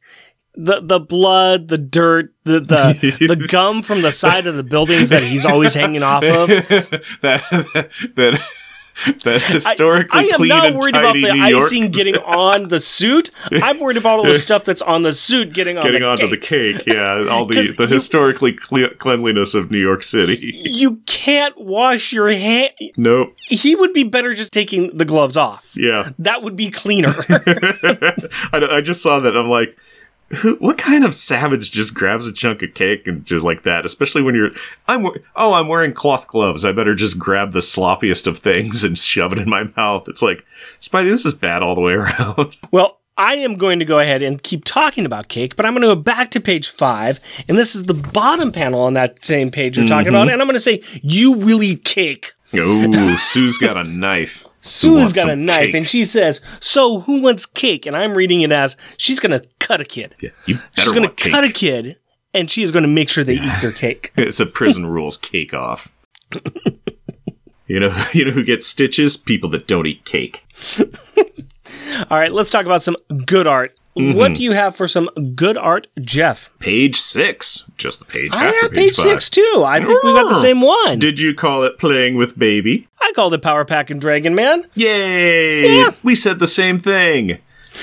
The the blood, the dirt, the the, the gum from the side of the buildings that he's always hanging off of. that, that, that historically clean. I am clean not and worried about the New York icing getting on the suit. I'm worried about all the stuff that's on the suit getting on getting the onto cake. the cake. Yeah, all the the you- historically cle- cleanliness of New York City. You can't wash your hand. Nope. He would be better just taking the gloves off. Yeah. That would be cleaner. I, I just saw that. I'm like, who, what kind of savage just grabs a chunk of cake and just like that? Especially when you're, I'm, oh, I'm wearing cloth gloves. I better just grab the sloppiest of things and shove it in my mouth. It's like, Spidey, this is bad all the way around. Well, I am going to go ahead and keep talking about cake, but I'm going to go back to page five, and this is the bottom panel on that same page you're talking mm-hmm. about, and I'm going to say, You will eat cake. oh, Sue's got a knife. Sue's got a knife, cake? and she says, So who wants cake? And I'm reading it as, She's going to cut a kid. Yeah, you She's going to cut a kid, and she is going to make sure they eat their cake. It's a prison rules cake off. you know, you know who gets stitches? People that don't eat cake. All right, let's talk about some good art. Mm-hmm. What do you have for some good art, Jeff? Page six, just the page I have page six too. I think we got the same one. Did you call it playing with baby? I called it Power Pack and Dragon Man. Yay! Yeah. We said the same thing.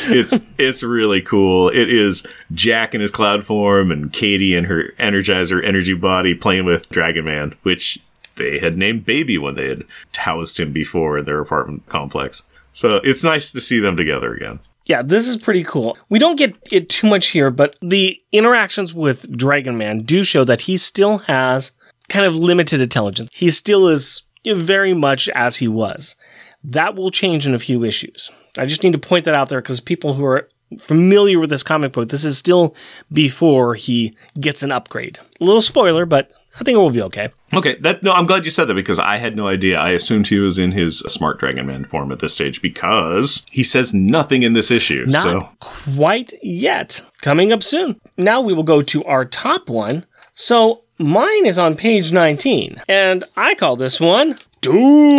It's it's really cool. It is Jack in his cloud form and Katie and her Energizer energy body playing with Dragon Man, which they had named Baby when they had housed him before in their apartment complex. So it's nice to see them together again. Yeah, this is pretty cool. We don't get it too much here, but the interactions with Dragon Man do show that he still has kind of limited intelligence. He still is very much as he was. That will change in a few issues. I just need to point that out there because people who are familiar with this comic book, this is still before he gets an upgrade. A little spoiler, but I think it will be okay. Okay, that no, I'm glad you said that because I had no idea. I assumed he was in his smart Dragon Man form at this stage because he says nothing in this issue. Not so quite yet. Coming up soon. Now we will go to our top one. So mine is on page 19, and I call this one Doom.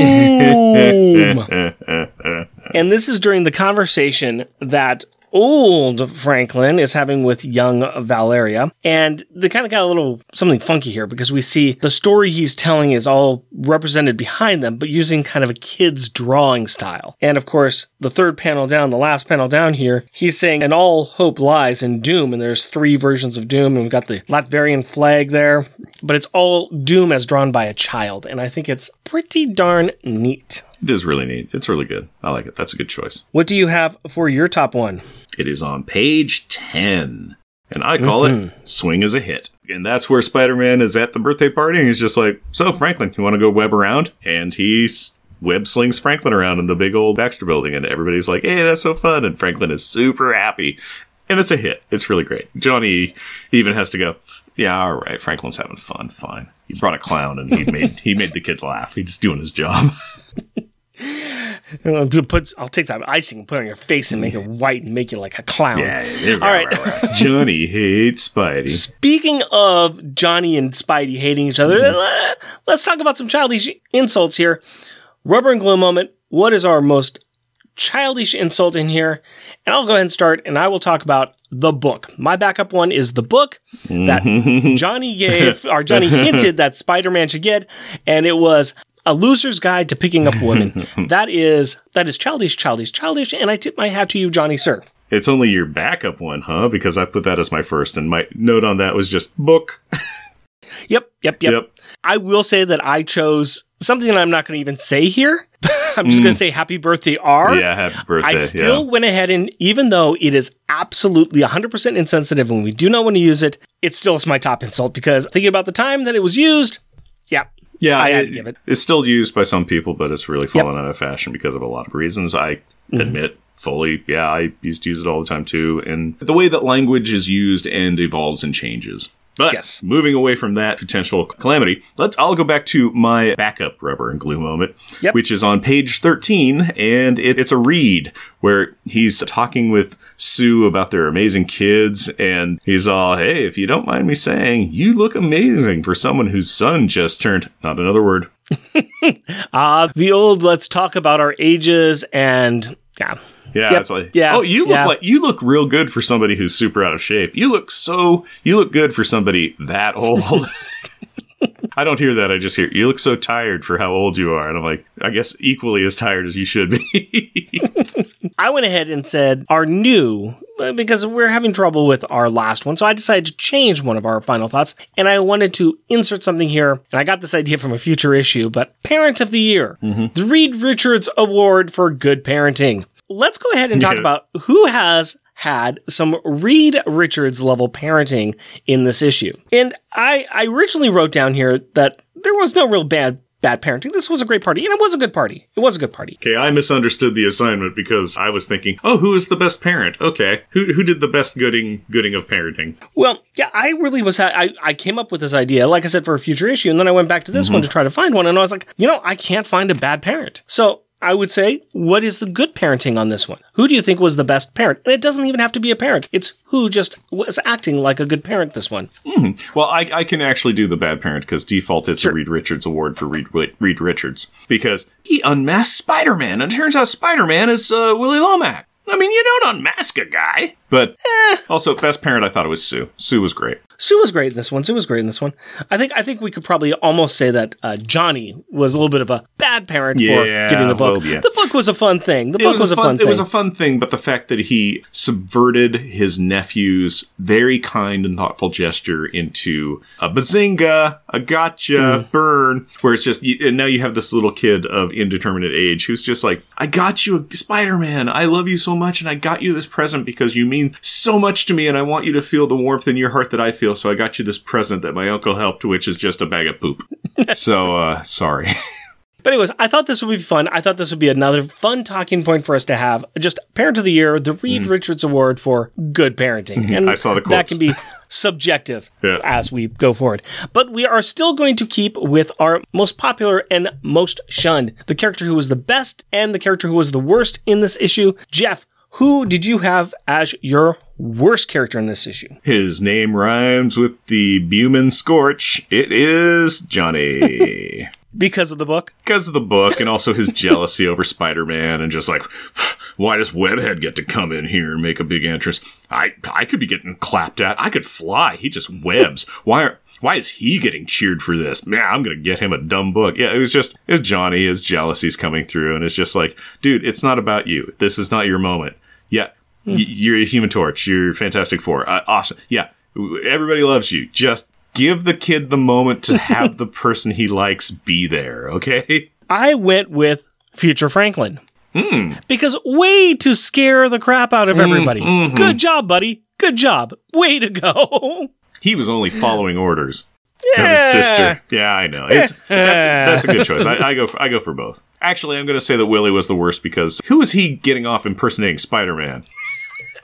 and this is during the conversation that old Franklin is having with young Valeria. And they kind of got a little something funky here because we see the story he's telling is all represented behind them, but using kind of a kid's drawing style. And of course, the third panel down, the last panel down here, he's saying, and all hope lies in Doom. And there's three versions of Doom, and we've got the Latverian flag there, but it's all Doom as drawn by a child. And I think it's pretty darn neat. it is really neat. It's really good. I like it. That's a good choice. What do you have for your top one? It is on page 10. And I call it mm-hmm. Swing as a Hit. And that's where Spider Man is at the birthday party. And he's just like, So, Franklin, you want to go web around? And he web slings Franklin around in the big old Baxter building. And everybody's like, Hey, that's so fun. And Franklin is super happy. And it's a hit. It's really great. Johnny even has to go, Yeah, all right. Franklin's having fun. Fine. He brought a clown and he made he made the kids laugh. He's doing his job. Uh, Puts, I'll take that icing and put it on your face and make it white and make you like a clown. Yeah, there we go. All right. Johnny hates Spidey. Speaking of Johnny and Spidey hating each other, uh, let's talk about some childish insults here. Rubber and glue moment. What is our most childish insult in here? And I'll go ahead and start, and I will talk about the book. My backup one is the book that mm-hmm. Johnny gave, or Johnny hinted that Spider Man should get, and it was a loser's guide to picking up women. that is that is childish, childish, childish, and I tip my hat to you, Johnny, sir. It's only your backup one, huh? Because I put that as my first, and my note on that was just book. Yep, yep, yep. Yep. I will say that I chose something that I'm not going to even say here. I'm just going to say happy birthday R. Yeah, happy birthday. I still yeah. went ahead and even though it is absolutely 100% insensitive and we do not want to use it, it still is my top insult because thinking about the time that it was used, yeah, Yeah, I it- give it. It's still used by some people, but it's really fallen out of fashion because of a lot of reasons. I Mm-hmm. admit fully, yeah, I used to use it all the time too. And the way that language is used and evolves and changes. But Yes. moving away from that potential calamity, let's. I'll go back to my backup rubber and glue moment, Yep. which is on page thirteen, and it, it's a read where he's talking with Sue about their amazing kids, and he's all, "Hey, if you don't mind me saying, you look amazing for someone whose son just turned." Not another word. uh, the old let's talk about our ages and yeah. Yeah, Yep. it's like, Yeah. oh, you look Yeah. like you look real good for somebody who's super out of shape. You look so you look good for somebody that old. I don't hear that. I just hear you look so tired for how old you are, and I'm like, I guess equally as tired as you should be. I went ahead and said our new uh, because we're having trouble with our last one. So I decided to change one of our final thoughts and I wanted to insert something here. And I got this idea from a future issue, but Parent of the Year, the Reed Richards Award for Good Parenting. Let's go ahead and talk about who has had some Reed Richards level parenting in this issue. And I, I originally wrote down here that there was no real bad bad parenting. This was a great party, and it was a good party. It was a good party. okay, I misunderstood the assignment because I was thinking, oh, who is the best parent? Okay, who who did the best gooding gooding of parenting? Well, yeah, I really was. I I came up with this idea, like I said, for a future issue, and then I went back to this mm-hmm. one to try to find one, and I was like, you know, I can't find a bad parent. So I would say, what is the good parenting on this one? Who do you think was the best parent? And it doesn't even have to be a parent. It's who just was acting like a good parent. This one. Well, I, I can actually do the bad parent because default it's Sure. a Reed Richards award for Reed, Reed Richards because he unmasked Spider Man, and it turns out Spider Man is uh, Willie Lomack. I mean, you don't unmask a guy. But also, best parent, I thought it was Sue. Sue was great. Sue was great in this one. Sue was great in this one. I think I think we could probably almost say that uh, Johnny was a little bit of a bad parent Yeah, for getting the book. well, yeah. The book was a fun thing. The It book was, was, a fun, thing. it was a fun thing, but the fact that he subverted his nephew's very kind and thoughtful gesture into a bazinga, a gotcha, burn, where it's just, and now you have this little kid of indeterminate age who's just like, I got you a Spider Man. I love you so much, and I got you this present because you mean so much to me, and I want you to feel the warmth in your heart that I feel. So I got you this present that my uncle helped, which is just a bag of poop. so, uh, sorry. But anyways, I thought this would be fun. I thought this would be another fun talking point for us to have. Just Parent of the Year, the Reed Richards Award for good parenting. And Mm-hmm. I saw the That can be subjective Yeah. as we go forward. But we are still going to keep with our most popular and most shunned. The character who was the best and the character who was the worst in this issue. Jeff, who did you have as your worst character in this issue? His name rhymes with the Buman Scorch. It is Johnny. Because of the book? because of the book and also his jealousy over Spider-Man and just like, why does Webhead get to come in here and make a big entrance? I I could be getting clapped at. I could fly. He just webs. Why are why is he getting cheered for this? Man, I'm gonna get him a dumb book. Yeah, it was just it's Johnny. His jealousy's coming through, and it's just like, dude, it's not about you. This is not your moment. Yeah, y- you're a Human Torch. You're Fantastic Four. Uh, awesome. Yeah, everybody loves you. Just give the kid the moment to have the person he likes be there. Okay. I went with Future Franklin. Hmm. Because way to scare the crap out of everybody. mm-hmm. Good job, buddy. Good job. Way to go. He was only following orders of his sister. Yeah, I know. It's that's, that's a good choice. I, I go for, I go for both. Actually, I'm going to say that Willie was the worst because who was he getting off impersonating Spider-Man?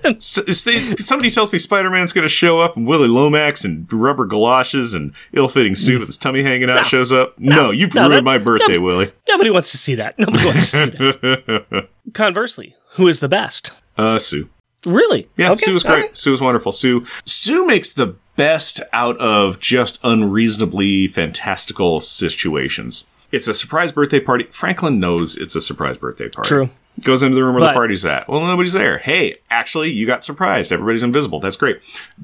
S- if they- somebody tells me Spider Man's going to show up and Willie Lomax and rubber galoshes and ill fitting suit with his tummy hanging out shows up. No, you've no, ruined that- my birthday, no. Willie. Nobody wants to see that. Nobody wants to see that. Conversely, who is the best? Uh, Sue. Really? Yeah, Okay, Sue was great. right. Sue was wonderful. Sue Sue makes the best out of just unreasonably fantastical situations. It's a surprise birthday party. Franklin knows it's a surprise birthday party. True. Goes into the room where But- the party's at. Well, nobody's there. Hey, actually, you got surprised. Everybody's invisible. That's great.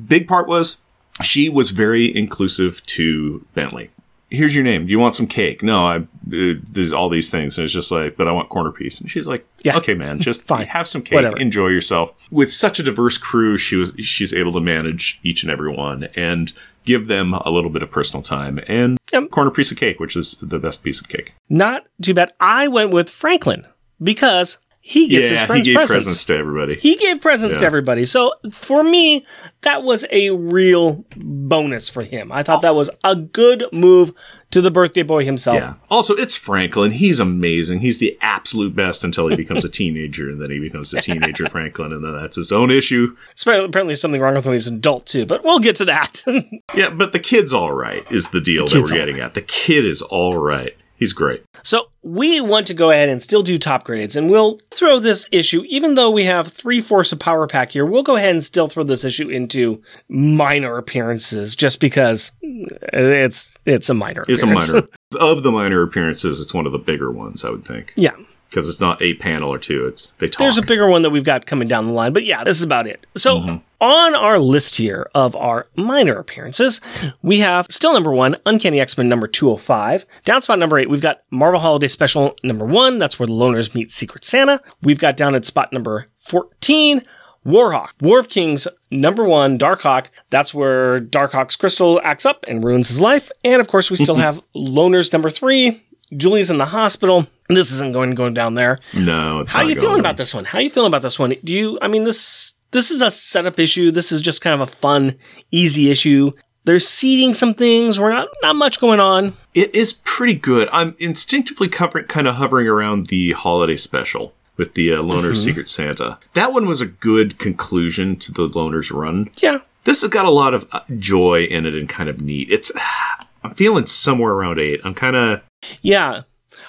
Big part was she was very inclusive to Bentley. Here's your name. Do you want some cake? No, I uh, there's all these things, and it's just like, but I want corner piece. And she's like, Yeah. okay, man, just Fine. have some cake, Whatever. enjoy yourself. With such a diverse crew, she was she's able to manage each and every one and give them a little bit of personal time and Yep. corner piece of cake, which is the best piece of cake. Not too bad. I went with Franklin because he gets his yeah, he friends gave presents. presents to everybody. He gave presents to everybody. So for me, that was a real bonus for him. I thought that was a good move to the birthday boy himself. Yeah. Also, it's Franklin. He's amazing. He's the absolute best until he becomes a teenager, and then he becomes a teenager Franklin, and then that's his own issue. Apparently, there's something wrong with him when he's an adult too, but we'll get to that. Yeah, but the kid's all right. Is the deal that we're getting at? The kid is all right. He's great. so we want to go ahead and still do top grades, and we'll throw this issue, even though we have three fourths of power pack here, we'll go ahead and still throw this issue into minor appearances, just because it's it's a minor. It's a minor of the minor appearances. It's one of the bigger ones, I would think, yeah. because it's not a panel or two. It's they talk. There's a bigger one that we've got coming down the line, but yeah, this is about it. So, mm-hmm. On our list here of our minor appearances, we have still number one, Uncanny X Men number 205. Down spot number eight, we've got Marvel Holiday Special number one. That's where the loners meet Secret Santa. We've got down at spot number 14, Warhawk. War of Kings number one, Darkhawk. That's where Darkhawk's crystal acts up and ruins his life. And of course, we still have loners number three. Julie's in the hospital. This isn't going to go down there. no. It's How not you feeling there. about this one? How are you feeling about this one? Do you? I mean this this is a setup issue. This is just kind of a fun, easy issue. They're seeding some things. We're not not much going on. It is pretty good. I'm instinctively covering, kind of hovering around the holiday special with the uh, Loner's Mm-hmm. Secret Santa. That one was a good conclusion to the Loner's run. Yeah, This has got a lot of uh, joy in it and kind of neat. It's I'm feeling somewhere around eight. I'm kind of yeah.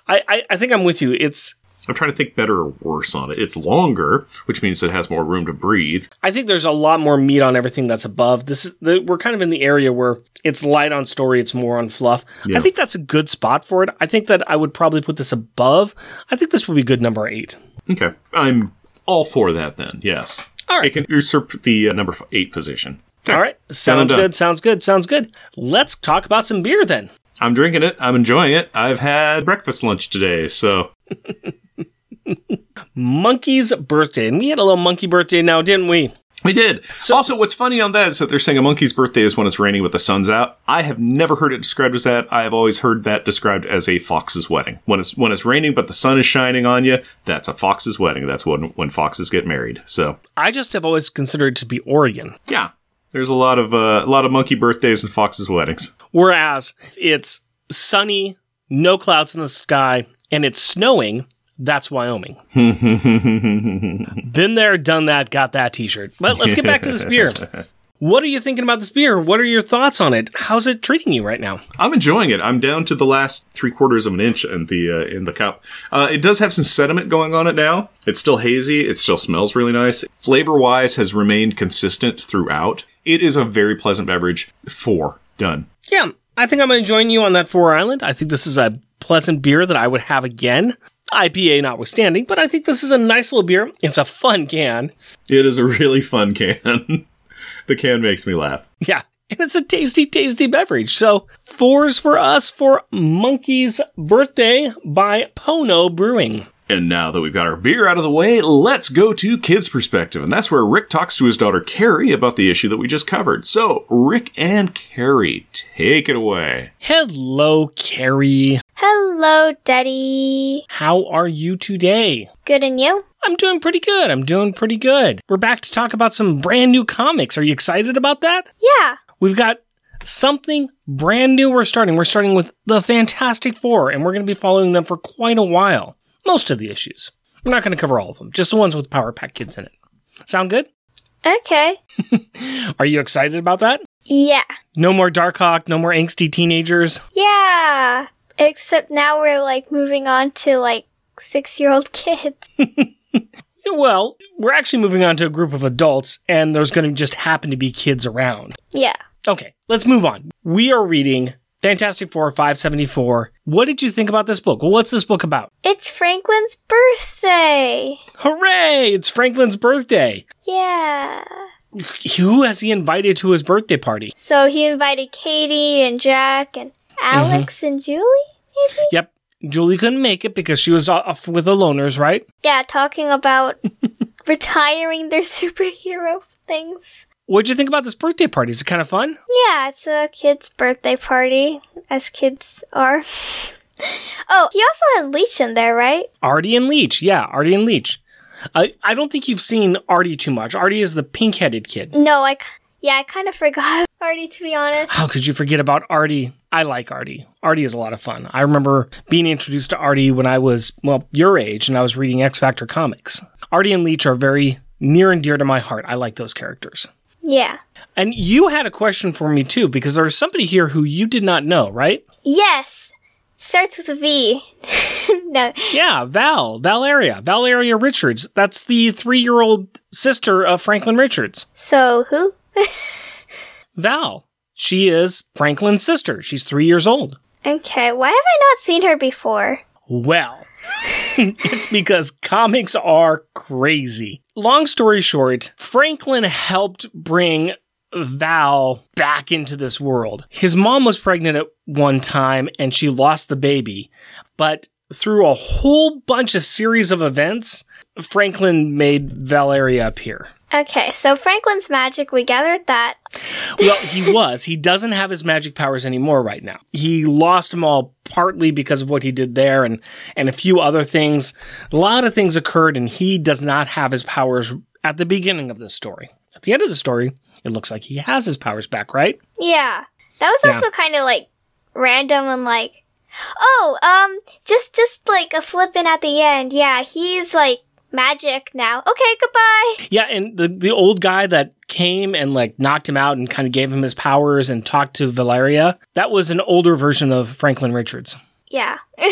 I, I I think I'm with you. It's I'm trying to think better or worse on it. It's longer, which means it has more room to breathe. I think there's a lot more meat on everything that's above. This is the, we're kind of in the area where it's light on story, it's more on fluff. Yeah. I think that's a good spot for it. I think that I would probably put this above. I think this would be good number eight. Okay, I'm all for that then. Yes, All right. it can usurp the uh, number eight position. Okay. All right, sounds done. good. Sounds good. Sounds good. Let's talk about some beer then. I'm drinking it. I'm enjoying it. I've had breakfast lunch today, so Monkey's birthday. And we had a little monkey birthday now, didn't we? We did. So, also, what's funny on that is that they're saying a monkey's birthday is when it's raining with the sun's out. I have never heard it described as that. I have always heard that described as a fox's wedding. When it's when it's raining but the sun is shining on you, that's a fox's wedding. That's when when foxes get married. So I just have always considered it to be Oregon. yeah, there's a lot of uh, a lot of monkey birthdays and foxes weddings. Whereas it's sunny, no clouds in the sky, and it's snowing, that's Wyoming. Been there, done that, got that t shirt. But let's get back to this beer. What are you thinking about this beer? What are your thoughts on it? How's it treating you right now? I'm enjoying it. I'm down to the last three quarters of an inch in the uh, in the cup. Uh, it does have some sediment going on it now. It's still hazy. It still smells really nice. Flavor wise, has remained consistent throughout. It is a very pleasant beverage. Four done. Yeah, I think I'm going to join you on that Four Island. I think this is a pleasant beer that I would have again. IPA notwithstanding, but I think this is a nice little beer. It's a fun can. It is a really fun can. the can makes me laugh. Yeah. And it's a tasty, tasty beverage. So, fours for us for Monkey's Birthday by Pono Brewing. And now that we've got our beer out of the way, let's go to Kid's Perspective. And that's where Rick talks to his daughter Carrie about the issue that we just covered. So, Rick and Carrie, take it away. Hello, Carrie. Hello, Daddy. How are you today? Good and you? I'm doing pretty good. I'm doing pretty good. We're back to talk about some brand new comics. Are you excited about that? Yeah. We've got something brand new we're starting. We're starting with the Fantastic Four, and we're going to be following them for quite a while. Most of the issues. We're not going to cover all of them, just the ones with Power Pack Kids in it. Sound good? Okay. Are you excited about that? Yeah. No more Darkhawk, no more angsty teenagers. Yeah. Except now we're like moving on to like six year old kids. Well, we're actually moving on to a group of adults, and there's going to just happen to be kids around. Yeah. Okay, let's move on. We are reading Fantastic Four 574. What did you think about this book? Well, what's this book about? It's Franklin's birthday. Hooray! It's Franklin's birthday. Yeah. Who has he invited to his birthday party? So he invited Katie and Jack and Alex mm-hmm. and Julie, maybe? Yep, Julie couldn't make it because she was off with the loners, right? Yeah, talking about retiring their superhero things. What'd you think about this birthday party? Is it kind of fun? Yeah, it's a kid's birthday party, as kids are. oh, he also had Leech in there, right? Artie and Leech. Yeah, Artie and Leech. I, I don't think you've seen Artie too much. Artie is the pink headed kid. No, I. Yeah, I kind of forgot Artie, to be honest. How could you forget about Artie? I like Artie. Artie is a lot of fun. I remember being introduced to Artie when I was, well, your age, and I was reading X Factor comics. Artie and Leech are very near and dear to my heart. I like those characters. Yeah. And you had a question for me too, because there's somebody here who you did not know, right? Yes! Starts with a V. no. Yeah, Val, Valeria, Valeria Richards. That's the three year old sister of Franklin Richards. So, who? Val. She is Franklin's sister. She's three years old. Okay, why have I not seen her before? Well, it's because comics are crazy. Long story short, Franklin helped bring Val back into this world. His mom was pregnant at one time and she lost the baby, but through a whole bunch of series of events, Franklin made Valeria appear. Okay, so Franklin's magic, we gathered that. Well, he was. He doesn't have his magic powers anymore right now. He lost them all partly because of what he did there and, and a few other things. A lot of things occurred and he does not have his powers at the beginning of this story. At the end of the story, it looks like he has his powers back, right? Yeah. That was Yeah. also kind of like random and like, oh, um, just, just like a slip in at the end. Yeah, he's like magic now. Okay, goodbye. Yeah, and the, the old guy that came and like knocked him out and kind of gave him his powers and talked to Valeria, that was an older version of Franklin Richards. Yeah.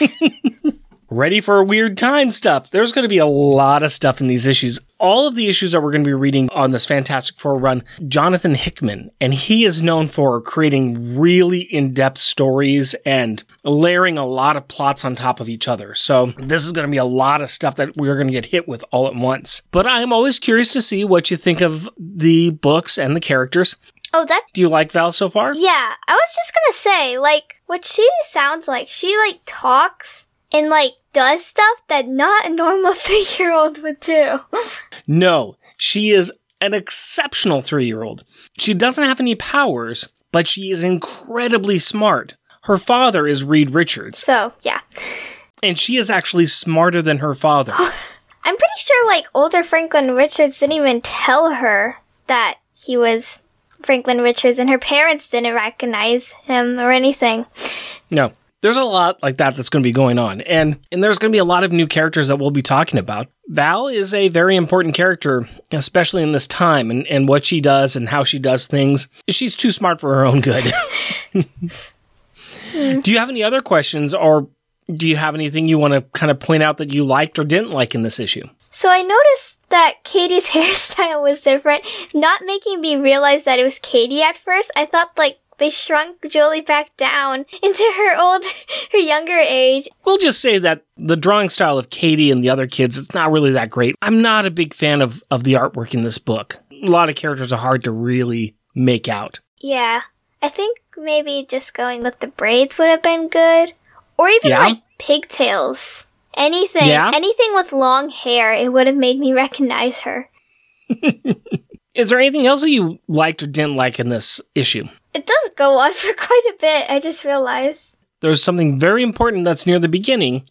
ready for a weird time stuff. There's going to be a lot of stuff in these issues. All of the issues that we're going to be reading on this Fantastic Four run, Jonathan Hickman, and he is known for creating really in-depth stories and layering a lot of plots on top of each other. So this is going to be a lot of stuff that we're going to get hit with all at once. But I'm always curious to see what you think of the books and the characters. Oh, that Do you like Val so far? Yeah, I was just gonna say, like, what she sounds like, she like talks and like does stuff that not a normal three year old would do. No, she is an exceptional three year old. She doesn't have any powers, but she is incredibly smart. Her father is Reed Richards, so, yeah. and she is actually smarter than her father. I'm pretty sure like older Franklin Richards didn't even tell her that he was Franklin Richards and her parents didn't recognize him or anything. No. There's a lot like that that's going to be going on. And and there's going to be a lot of new characters that we'll be talking about. Val is a very important character, especially in this time and, and what she does and how she does things. She's too smart for her own good. do you have any other questions or do you have anything you want to kind of point out that you liked or didn't like in this issue? So I noticed that Katie's hairstyle was different, not making me realize that it was Katie at first. I thought like they shrunk Julie back down into her old, her younger age. We'll just say that the drawing style of Katie and the other kids, it's not really that great. I'm not a big fan of, of the artwork in this book. A lot of characters are hard to really make out. Yeah, I think maybe just going with the braids would have been good, or even Yeah? like pigtails. Anything, Yeah? anything with long hair, it would have made me recognize her. Is there anything else that you liked or didn't like in this issue? It does go on for quite a bit. I just realized. There's something very important that's near the beginning,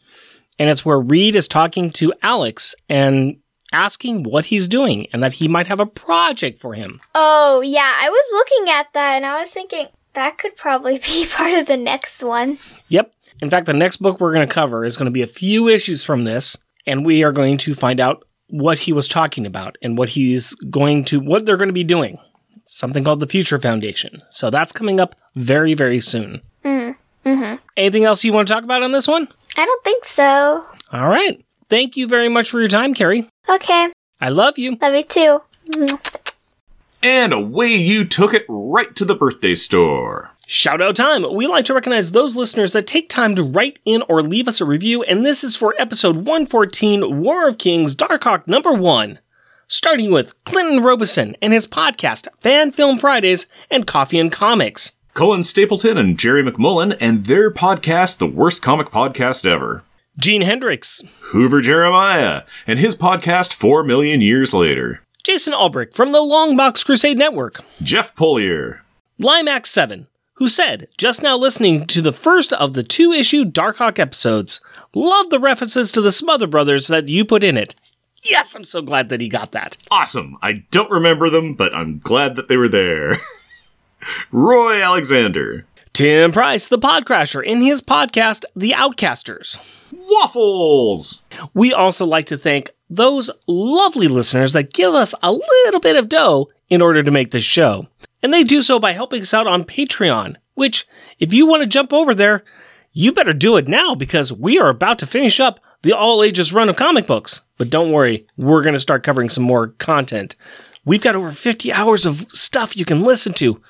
and it's where Reed is talking to Alex and asking what he's doing and that he might have a project for him. Oh, yeah, I was looking at that and I was thinking that could probably be part of the next one. Yep. In fact, the next book we're going to cover is going to be a few issues from this, and we are going to find out what he was talking about and what he's going to, what they're going to be doing. Something called the Future Foundation. So that's coming up very, very soon. Mm-hmm. Anything else you want to talk about on this one? I don't think so. All right. Thank you very much for your time, Carrie. Okay. I love you. Love you too. And away you took it right to the birthday store. Shout out time. We like to recognize those listeners that take time to write in or leave us a review, and this is for episode 114 War of Kings Dark Darkhawk number 1. Starting with Clinton Robeson and his podcast Fan Film Fridays and Coffee and Comics. Cullen Stapleton and Jerry McMullen and their podcast, The Worst Comic Podcast Ever. Gene Hendricks, Hoover Jeremiah and his podcast, Four Million Years Later. Jason Albrecht from the Longbox Crusade Network, Jeff Polier. Limax7, who said, just now listening to the first of the two issue Darkhawk episodes, love the references to the Smothers Brothers that you put in it. Yes, I'm so glad that he got that. Awesome. I don't remember them, but I'm glad that they were there. Roy Alexander. Tim Price, the podcrasher, in his podcast, The Outcasters. Waffles. We also like to thank those lovely listeners that give us a little bit of dough in order to make this show. And they do so by helping us out on Patreon, which, if you want to jump over there, you better do it now because we are about to finish up the all ages run of comic books. But don't worry, we're going to start covering some more content. We've got over 50 hours of stuff you can listen to.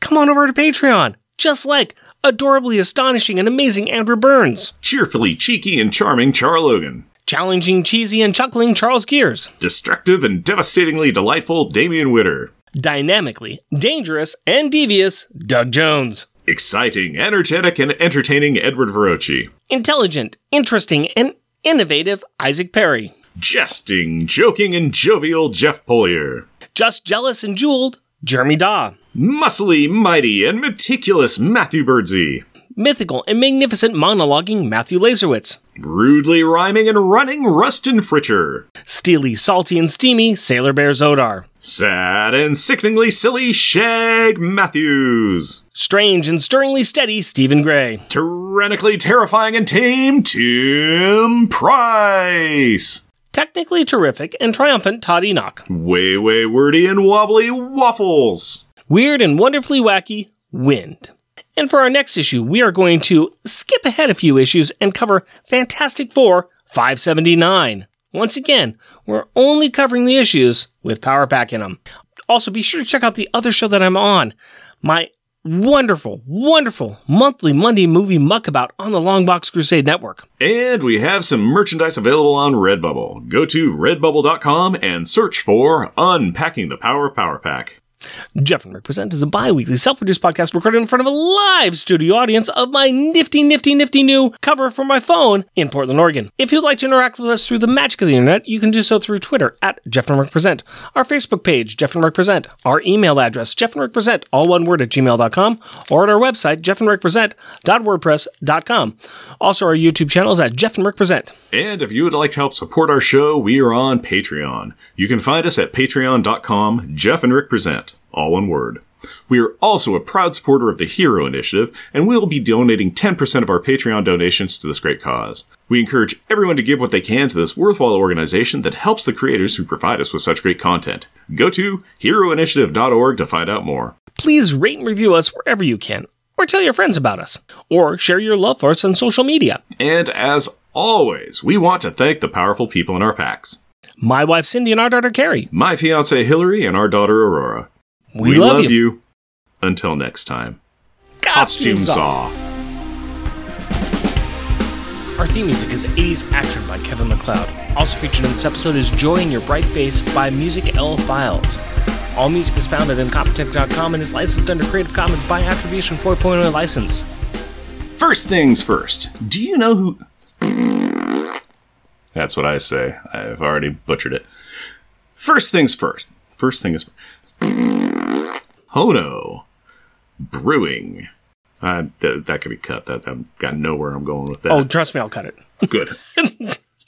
Come on over to Patreon, just like adorably astonishing and amazing Andrew Burns, Cheerfully cheeky and charming Char Logan. challenging, cheesy, and chuckling Charles Gears, Destructive and devastatingly delightful Damian Witter. dynamically, dangerous, and devious Doug Jones, Exciting, energetic, and entertaining Edward Veroci. intelligent, interesting, and innovative Isaac Perry, Jesting, joking, and jovial Jeff Polier. just jealous and jeweled Jeremy Daw, Muscly, mighty, and meticulous Matthew Birdsey. mythical and magnificent monologuing Matthew Laserwitz, Rudely rhyming and running Rustin Fritcher. steely, salty, and steamy Sailor Bear Zodar, Sad and sickeningly silly Shag Matthews. strange and stirringly steady Stephen Gray, Tyrannically terrifying and tame Tim Price. Technically terrific and triumphant Todd Enoch, Way, way wordy and wobbly Waffles. weird and wonderfully wacky Wind. And for our next issue, we are going to skip ahead a few issues and cover Fantastic Four 579. Once again, we're only covering the issues with Power Pack in them. Also, be sure to check out the other show that I'm on, my wonderful, wonderful monthly Monday movie muckabout on the Longbox Crusade Network. And we have some merchandise available on Redbubble. Go to redbubble.com and search for Unpacking the Power of Power Pack. Jeff and Rick Present is a bi-weekly self-produced podcast recorded in front of a live studio audience of my nifty, nifty, nifty new cover for my phone in Portland, Oregon. If you'd like to interact with us through the magic of the internet, you can do so through Twitter at Jeff and Rick Present, our Facebook page, Jeff and Rick Present, our email address, Jeff and Rick Present, all one word at gmail.com, or at our website, Jeff and Rick jeffandrickpresent.wordpress.com. Also, our YouTube channel is at Jeff and Rick Present. And if you would like to help support our show, we are on Patreon. You can find us at patreon.com, Jeff and Rick Present, all one word. We are also a proud supporter of the Hero Initiative, and we will be donating 10% of our Patreon donations to this great cause. We encourage everyone to give what they can to this worthwhile organization that helps the creators who provide us with such great content. Go to heroinitiative.org to find out more. Please rate and review us wherever you can, or tell your friends about us, or share your love for us on social media. And as always, we want to thank the powerful people in our packs. My wife Cindy and our daughter Carrie. My fiance Hillary and our daughter Aurora. We, love, you. Until next time. Costumes off. off. Our theme music is 80s Action by Kevin MacLeod. Also featured in this episode is Joy in Your Bright Face by Music L Files. All music is found at Incompetech.com and is licensed under Creative Commons by Attribution 4.0 license. First things first. Do you know who. That's what I say. I've already butchered it. First things first. First thing is. Hono. Brewing. Uh, th- that could be cut. That I've got nowhere I'm going with that. Oh, trust me, I'll cut it. good.